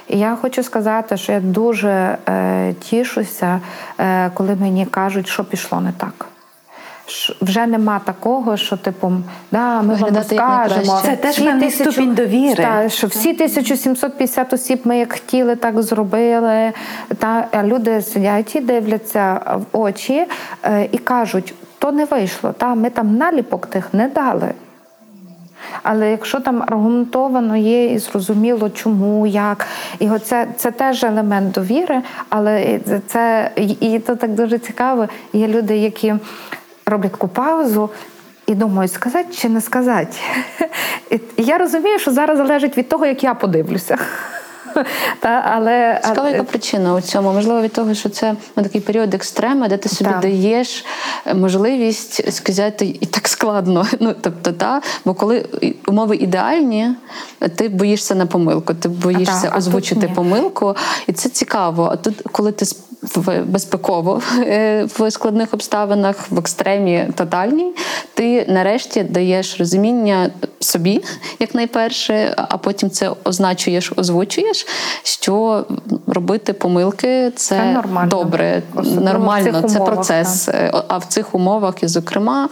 І я хочу сказати, що я дуже е, тішуся, е, коли мені кажуть, що пішло не так. вже нема такого, що типу, да, ми вам скажемо. Це теж певний ступінь довіри. Та, що всі 1750 осіб ми як хотіли, так зробили. Та люди сидять і дивляться в очі е, і кажуть, то не вийшло. Та ми там наліпок тих не дали. Але якщо там аргументовано є і зрозуміло, чому, як, і оце це теж елемент довіри, але це і це так дуже цікаво. Є люди, які роблять таку паузу. І думаю, сказати чи не сказати. І я розумію, що зараз залежить від того, як я подивлюся. Та, але, Цікава яка причина у цьому? Можливо, від того, що це ну, такий період екстрема, де ти собі та. даєш е, можливість сказати і так складно. Ну, тобто, та, Бо коли умови ідеальні, ти боїшся на помилку, ти боїшся та, озвучити помилку, і це цікаво. А тут, коли ти в безпеково е, в складних обставинах, в екстремі тотальній, ти нарешті даєш розуміння собі, як найперше, а потім це означуєш, озвучуєш, що робити помилки це, це нормально. добре, Особливо нормально, це умовах, процес. Так. Е, а в цих умовах, і зокрема,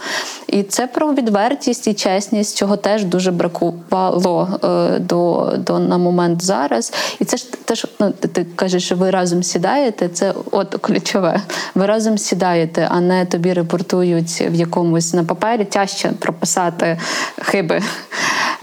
і це про відвертість і чесність, чого теж дуже бракувало е, до до на момент зараз. І це ж теж ну, ти кажеш, що ви разом сідаєте. Це от ключове. Ви разом сідаєте, а не тобі репортують в якомусь на папері. Тяжче прописати хиби.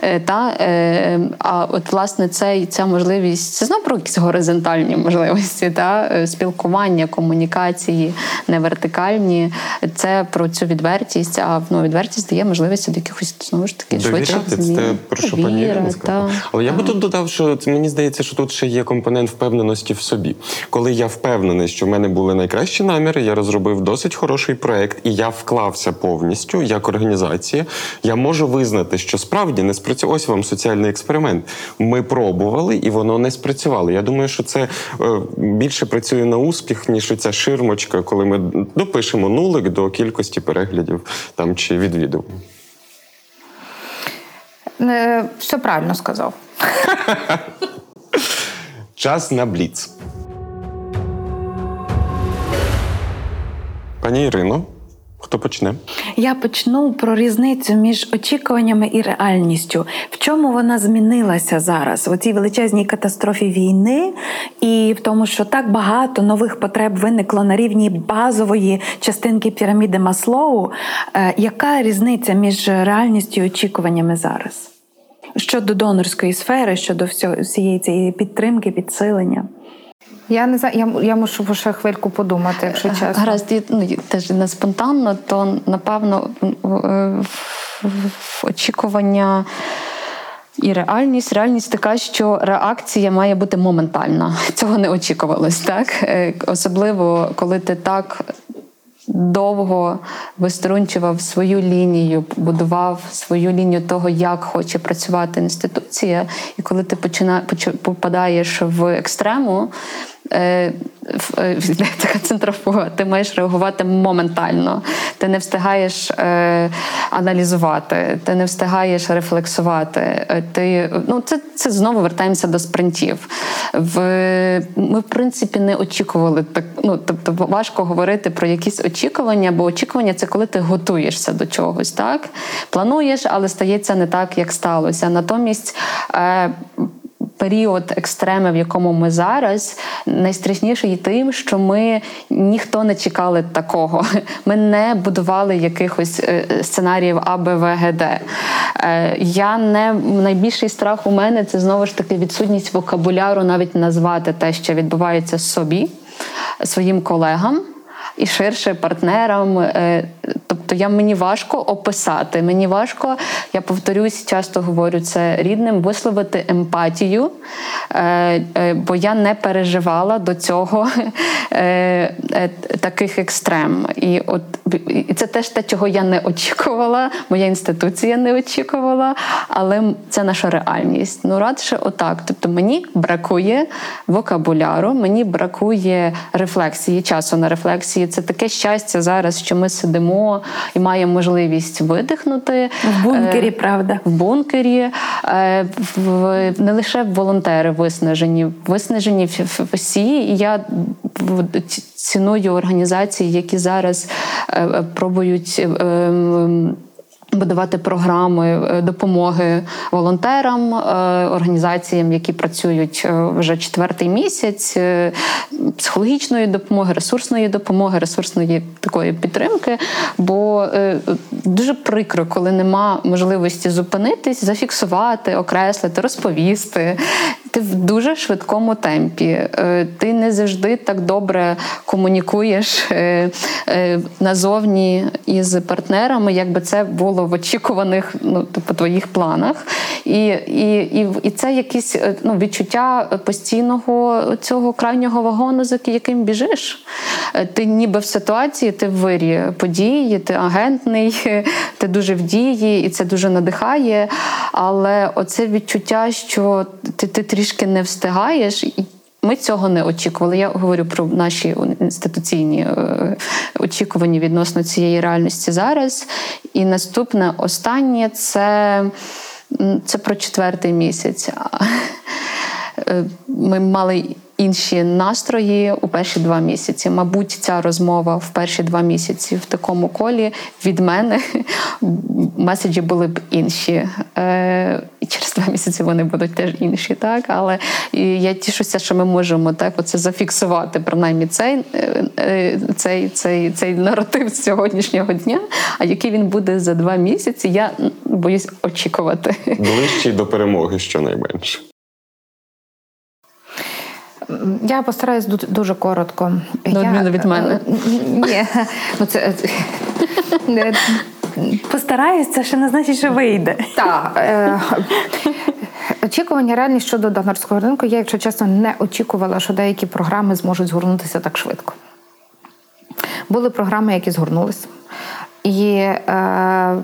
Е, та, е, А от власне цей, ця можливість це знову про якісь горизонтальні можливості, та е, спілкування, комунікації, не вертикальні. Це про цю відвертість. А ну, відвертість дає можливість до якихось знову ж таки швидших змін. Це про що пані Ірина сказала. Але я би тут додав, що мені здається, що тут ще є компонент впевненості в собі. Коли я впевнений, що в мене були найкращі наміри, я розробив досить хороший проект, і я вклався повністю як організація. Я можу визнати, що справді не спрацював спрацював. Ось вам соціальний експеримент. Ми пробували, і воно не спрацювало. Я думаю, що це е, більше працює на успіх, ніж ця ширмочка, коли ми допишемо нулик до кількості переглядів там чи відвідувань. Все правильно сказав. Час на бліц. Пані Ірино, Хто почне? Я почну про різницю між очікуваннями і реальністю. В чому вона змінилася зараз? У цій величезній катастрофі війни, і в тому, що так багато нових потреб виникло на рівні базової частинки піраміди Маслоу. Е, яка різниця між реальністю і очікуваннями зараз? Щодо донорської сфери, щодо всієї цієї підтримки, підсилення? Я не знаю, я я мушу ще хвильку подумати, якщо чесно. Гаразд, ну, теж не спонтанно, то напевно очікування. І реальність, реальність така, що реакція має бути моментальна. Цього не очікувалось, так е, особливо коли ти так довго виструнчував свою лінію, будував свою лінію того, як хоче працювати інституція. І коли ти почина, попадаєш в екстрему. Е, е, така центрофуга, ти маєш реагувати моментально. Ти не встигаєш е, аналізувати, ти не встигаєш рефлексувати. Е, ти, ну, Це це знову вертаємося до спринтів. В, Ми, в принципі, не очікували так. Ну, Тобто, важко говорити про якісь очікування, бо очікування це коли ти готуєшся до чогось. так? Плануєш, але стається не так, як сталося. Натомість. Е, період екстреми, в якому ми зараз, найстрашніший тим, що ми ніхто не чекали такого. Ми не будували якихось е, сценаріїв А, Б, В, Г, Д. Е, я не найбільший страх у мене це знову ж таки відсутність вокабуляру, навіть назвати те, що відбувається собі, своїм колегам і ширше партнерам. Е, тобто я мені важко описати. Мені важко, я повторюсь, часто говорю це рідним, висловити емпатію, е, е, бо я не переживала до цього таких екстрем. І от і це теж те, чого я не очікувала, моя інституція не очікувала, але це наша реальність. Ну, радше отак. Тобто мені бракує вокабуляру, мені бракує рефлексії, часу на рефлексії. Це таке щастя зараз, що ми сидимо і маємо можливість видихнути в бункері. Е, правда, в бункері е, не лише волонтери виснажені, виснажені всі. І я ціную організації, які зараз пробують. Будувати програми е, допомоги волонтерам, е, організаціям, які працюють е, вже четвертий місяць, психологічної допомоги, ресурсної допомоги, ресурсної такої підтримки. Бо дуже прикро, коли нема можливості зупинитись, зафіксувати, окреслити, розповісти. Ти в дуже швидкому темпі. Ти не завжди так добре комунікуєш назовні із партнерами, якби це було в очікуваних ну, типу, твоїх планах. І і, і, і це якесь е, ну, відчуття постійного цього крайнього вагону, за яким біжиш. Е, ти ніби в ситуації, ти в вирі події, ти агентний, ти дуже в дії, і це дуже надихає. Але оце відчуття, що ти, ти трішки не встигаєш. Ми цього не очікували. Я говорю про наші інституційні е, очікування відносно цієї реальності зараз. І наступне останнє це, це про четвертий місяць. Е, ми мали інші настрої у перші два місяці. Мабуть, ця розмова в перші два місяці в такому колі від мене меседжі були б інші. Е, і через два місяці вони будуть теж інші. Так, але я тішуся, що ми можемо так оце зафіксувати принаймні цей е, е, цей, цей, цей наратив сьогоднішнього дня. А який він буде за два місяці, я боюсь очікувати. Ближчий до перемоги, щонайменше. Я постараюсь дуже коротко. Ну, я, від мене. Ні, ну це Постараюсь, це ще не значить, що вийде. Так. Е, очікування реальність щодо донорського ринку. Я, якщо чесно, не очікувала, що деякі програми зможуть згорнутися так швидко. Були програми, які згорнулись. І е,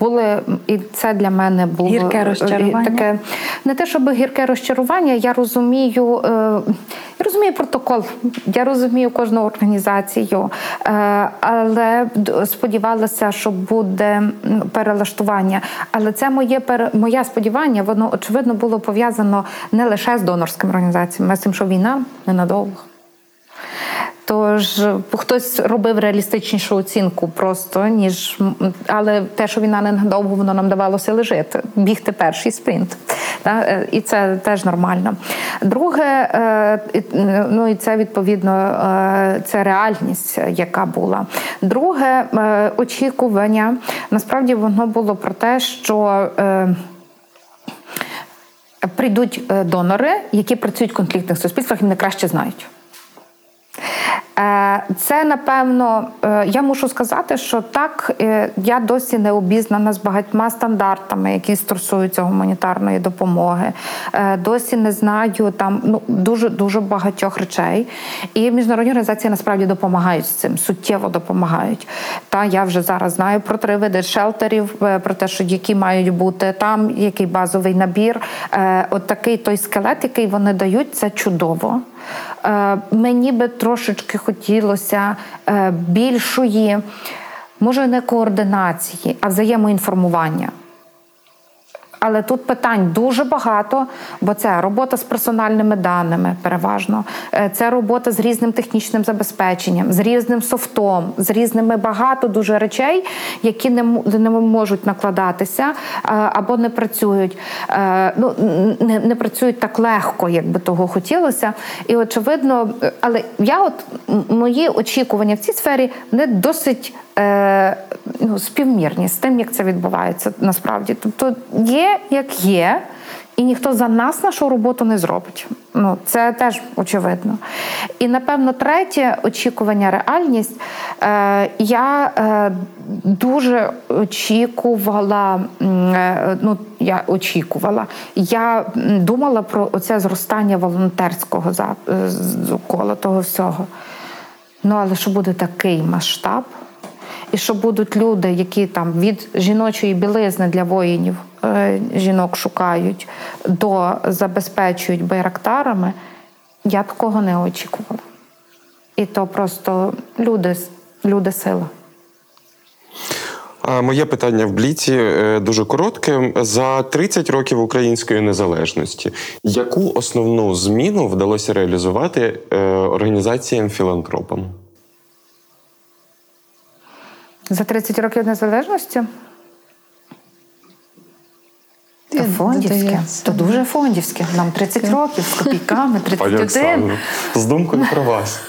були, і це для мене було гірке розчарування. таке не те, щоб гірке розчарування. Я розумію, е, я розумію протокол, я розумію кожну організацію, е, але сподівалася, що буде перелаштування. Але це моє моє сподівання, воно очевидно було пов'язано не лише з донорськими організаціями, а з тим, що війна ненадовго. Тож хтось робив реалістичнішу оцінку просто ніж але те, що війна не надовго воно нам давало сили жити, бігти перший спринт. Е, і це теж нормально. Друге, е, ну і це відповідно е, це реальність, яка була. Друге очікування насправді воно було про те, що. Прийдуть донори, які працюють в конфліктних суспільствах, і не краще знають. Е, це напевно, е, я мушу сказати, що так е, я досі не обізнана з багатьма стандартами, які стосуються гуманітарної допомоги. Досі не знаю там ну дуже дуже багатьох речей. І міжнародні організації насправді допомагають з цим, суттєво допомагають. Та я вже зараз знаю про три види шелтерів, про те, що які мають бути там, який базовий набір. От такий той скелет, який вони дають, це чудово. Мені би трошечки хотілося е, більшої, може, не координації, а взаємоінформування. Але тут питань дуже багато, бо це робота з персональними даними, переважно, е, це робота з різним технічним забезпеченням, з різним софтом, з різними багато дуже речей, які не можуть накладатися е, або не працюють. Е, ну не, не працюють так легко, як би того хотілося. І очевидно, але я, от мої очікування в цій сфері не досить е, ну, співмірні з тим, як це відбувається насправді. Тобто є як є. І ніхто за нас нашу роботу не зробить. Ну це теж очевидно. І напевно, третє очікування, реальність. Е, Я е, дуже очікувала. Е, ну я очікувала. Я думала про оце зростання волонтерського кола того всього. Ну але що буде такий масштаб? І що будуть люди, які там від жіночої білизни для воїнів е, жінок шукають, до забезпечують байрактарами, я такого не очікувала. І то просто люди, люди сила. А моє питання в бліці е, дуже коротке. За 30 років української незалежності, яку основну зміну вдалося реалізувати е, організаціям філантропам? За 30 років незалежності? То фондівське. То дуже фондівське. Нам 30 років з копійками, Пані 31. Оксано, з думкою про вас.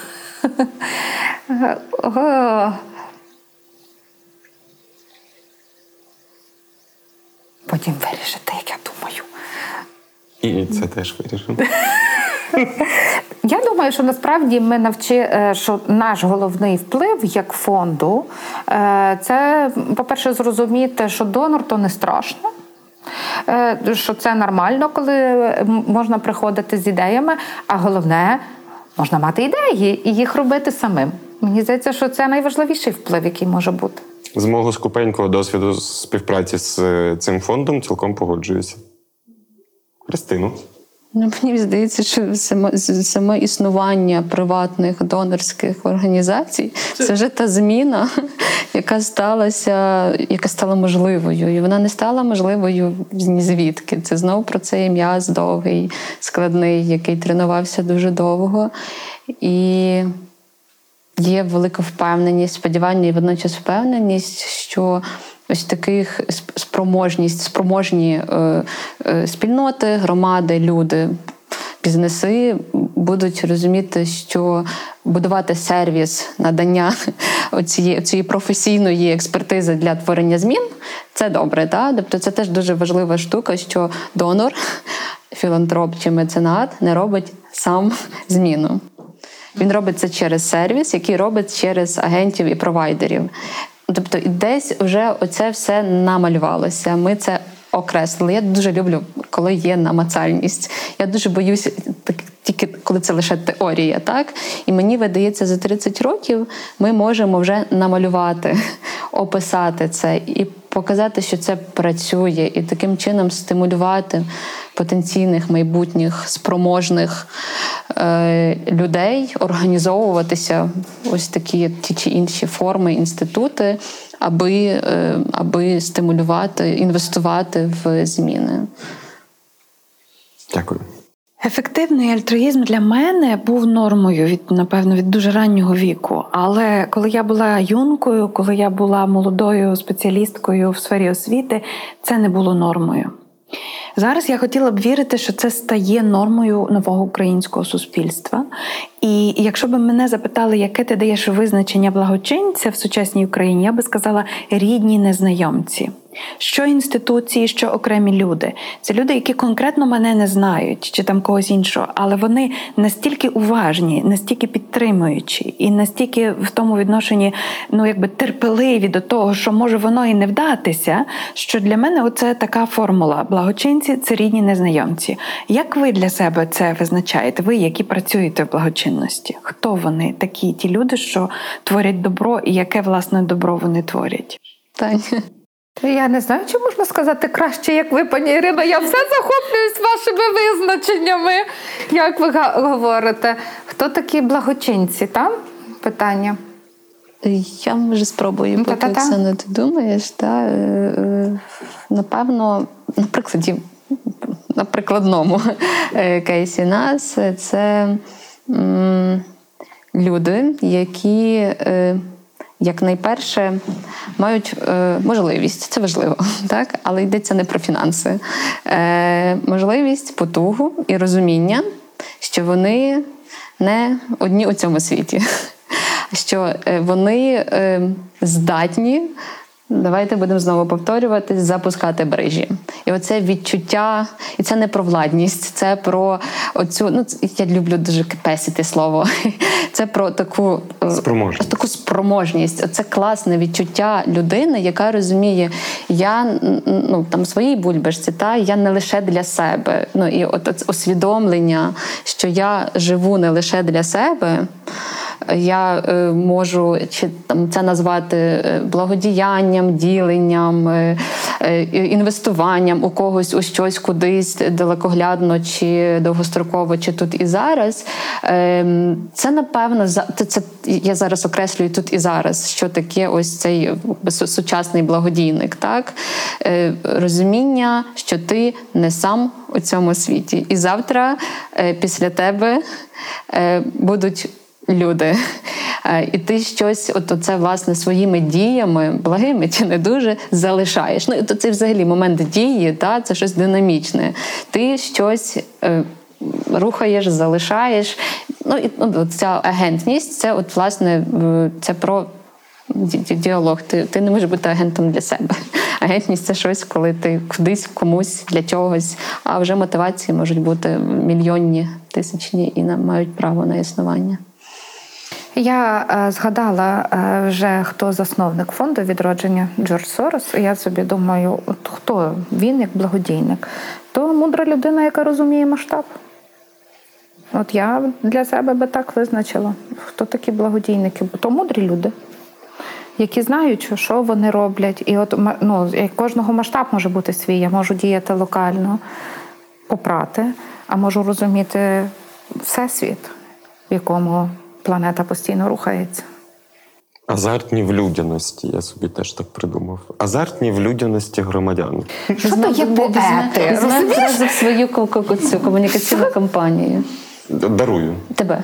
Потім вирішите, як я думаю. І це теж вирішимо. Думаю, що насправді ми навчи, е, що наш головний вплив як фонду е, це, по-перше, зрозуміти, що донор то не страшно. е, Що це нормально, коли можна приходити з ідеями, а головне, можна мати ідеї і їх робити самим. Мені здається, що це найважливіший вплив, який може бути. З мого скупенького досвіду співпраці з цим фондом цілком погоджуюся. Христину. Ну, мені здається, що саме, саме існування приватних донорських організацій це вже та зміна, яка сталася, яка стала можливою. І вона не стала можливою ні звідки. Це знову про цей м'яз довгий, складний, який тренувався дуже довго. І є велика впевненість, сподівання і водночас впевненість, що ось таких спроможність, спроможні е, е, спільноти, громади, люди, бізнеси будуть розуміти, що будувати сервіс, надання цієї, цієї професійної експертизи для творення змін це добре. Та? Тобто це теж дуже важлива штука, що донор, філантроп чи меценат не робить сам зміну. Він робить це через сервіс, який робить через агентів і провайдерів. Тобто, і десь вже оце все намалювалося. Ми це окреслили. Я дуже люблю, коли є намацальність. Я дуже боюся так, тільки коли це лише теорія, так? І мені видається, за 30 років ми можемо вже намалювати, описати це і показати, що це працює, і таким чином стимулювати потенційних майбутніх спроможних е, людей організовуватися ось такі ті чи інші форми, інститути, аби, е, аби стимулювати, інвестувати в зміни. Дякую. Ефективний альтруїзм для мене був нормою від напевно від дуже раннього віку. Але коли я була юнкою, коли я була молодою спеціалісткою в сфері освіти, це не було нормою. Зараз я хотіла б вірити, що це стає нормою нового українського суспільства. І якщо б мене запитали, яке ти даєш визначення благочинця в сучасній Україні, я би сказала рідні незнайомці. Що інституції, що окремі люди. Це люди, які конкретно мене не знають, чи там когось іншого, але вони настільки уважні, настільки підтримуючі, і настільки в тому відношенні ну якби терпеливі до того, що може воно і не вдатися. Що для мене оце така формула. Благочинці це рідні незнайомці. Як ви для себе це визначаєте? Ви, які працюєте в благочинності? Хто вони такі? Ті люди, що творять добро, і яке власне добро вони творять? Таня. Я не знаю, чи можна сказати краще, як ви, пані Ірино. Я все захоплююсь вашими визначеннями. Як ви говорите? Хто такі благочинці? Там питання. Я може спробую, поки та-та-та. Оксана, ти думаєш. Та, е, е, напевно, на прикладі, на прикладному е, кейсі нас це люди, які якнайперше мають е, можливість, це важливо, так? але йдеться не про фінанси. Е, можливість, потугу і розуміння, що вони не одні у цьому світі що е, вони здатні. Давайте будемо знову повторювати, запускати брижі. І оце відчуття, і це не про владність, це про оцю. Ну я люблю дуже песити слово. Це про таку е, Спроможність. таку спроможність. Це класне відчуття людини, яка розуміє, я ну там своїй бульбашці, та я не лише для себе. Ну і от, от усвідомлення, що я живу не лише для себе. Я е, можу чи там це назвати е, благодіянням, діленням, е, інвестуванням у когось у щось кудись далекоглядно чи довгостроково, чи тут і зараз. Е, Це напевно це, це я зараз окреслюю тут і зараз, що таке ось цей сучасний благодійник, так розуміння, що ти не сам у цьому світі, і завтра після тебе будуть люди. Е, І ти щось, от це власне своїми діями, благими чи не дуже, залишаєш. Ну то це взагалі момент дії, та це щось динамічне. Ти щось е, рухаєш, залишаєш. Ну і ну, ця агентність, це от власне це про ді- ді- діалог. Ти, ти не можеш бути агентом для себе. Агентність це щось, коли ти кудись комусь для чогось. А вже мотивації можуть бути мільйонні, тисячні і мають право на існування. Я е, згадала е, вже хто засновник фонду відродження Джордж Сорос. Я собі думаю, от хто він як благодійник, то мудра людина, яка розуміє масштаб. От я для себе би так визначила, хто такі благодійники, бо то мудрі люди, які знають, що- вони роблять. І от ну, кожного масштаб може бути свій. Я можу діяти локально, попрати, а можу розуміти всесвіт, в якому планета постійно рухається. Азартні в людяності, я собі теж так придумав. Азартні в людяності громадян. Що то є поети? Зразу свою цю комунікаційну кампанію. Дарую. Тебе.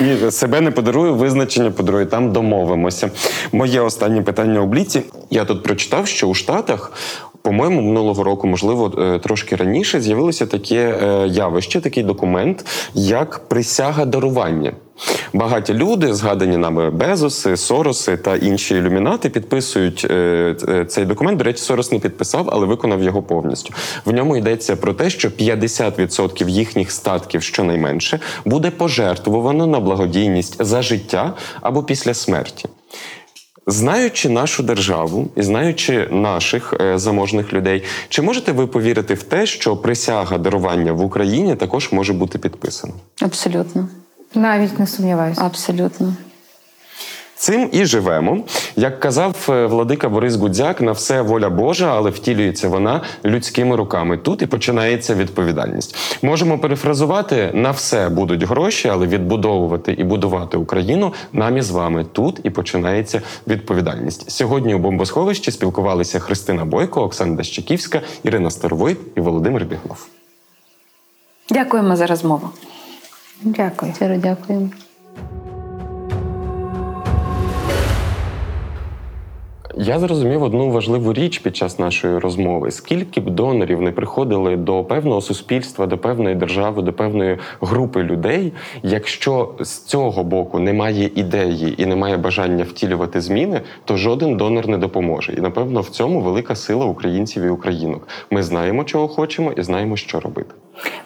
Ні, себе не подарую, визначення подарую. Там домовимося. Моє останнє питання у бліці. Я тут прочитав, що у Штатах. По-моєму, минулого року, можливо, е, трошки раніше, з'явилося таке е, явище, такий документ, як присяга дарування. Багаті люди, згадані нами Безоси, Сороси та інші ілюмінати, підписують е, цей документ. До речі, Сорос не підписав, але виконав його повністю. В ньому йдеться про те, що 50% їхніх статків, щонайменше, буде пожертвовано на благодійність за життя або після смерті. Знаючи нашу державу і знаючи наших е, заможних людей, чи можете ви повірити в те, що присяга дарування в Україні також може бути підписана? Абсолютно. Навіть не сумніваюся. Абсолютно. Цим і живемо. Як казав е, владика Борис Гудзяк, на все воля Божа, але втілюється вона людськими руками. Тут і починається відповідальність. Можемо перефразувати: на все будуть гроші, але відбудовувати і будувати Україну нам із вами. Тут і починається відповідальність. Сьогодні у бомбосховищі спілкувалися Христина Бойко, Оксана Дащиківська, Ірина Старовойт і Володимир Біглов. Дякуємо за розмову. Дякую. Щиро дякуємо. Я зрозумів одну важливу річ під час нашої розмови: скільки б донорів не приходили до певного суспільства, до певної держави, до певної групи людей, якщо з цього боку немає ідеї і немає бажання втілювати зміни, то жоден донор не допоможе. І напевно в цьому велика сила українців і українок. Ми знаємо, чого хочемо, і знаємо, що робити.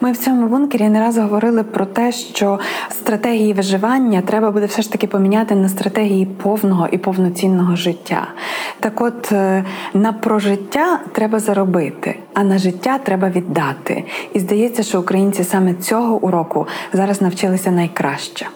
Ми в цьому бункері не раз говорили про те, що стратегії виживання треба буде все ж таки поміняти на стратегії повного і повноцінного життя. Так от е, на прожиття треба заробити, а на життя треба віддати. І здається, що українці саме цього уроку зараз навчилися найкраще.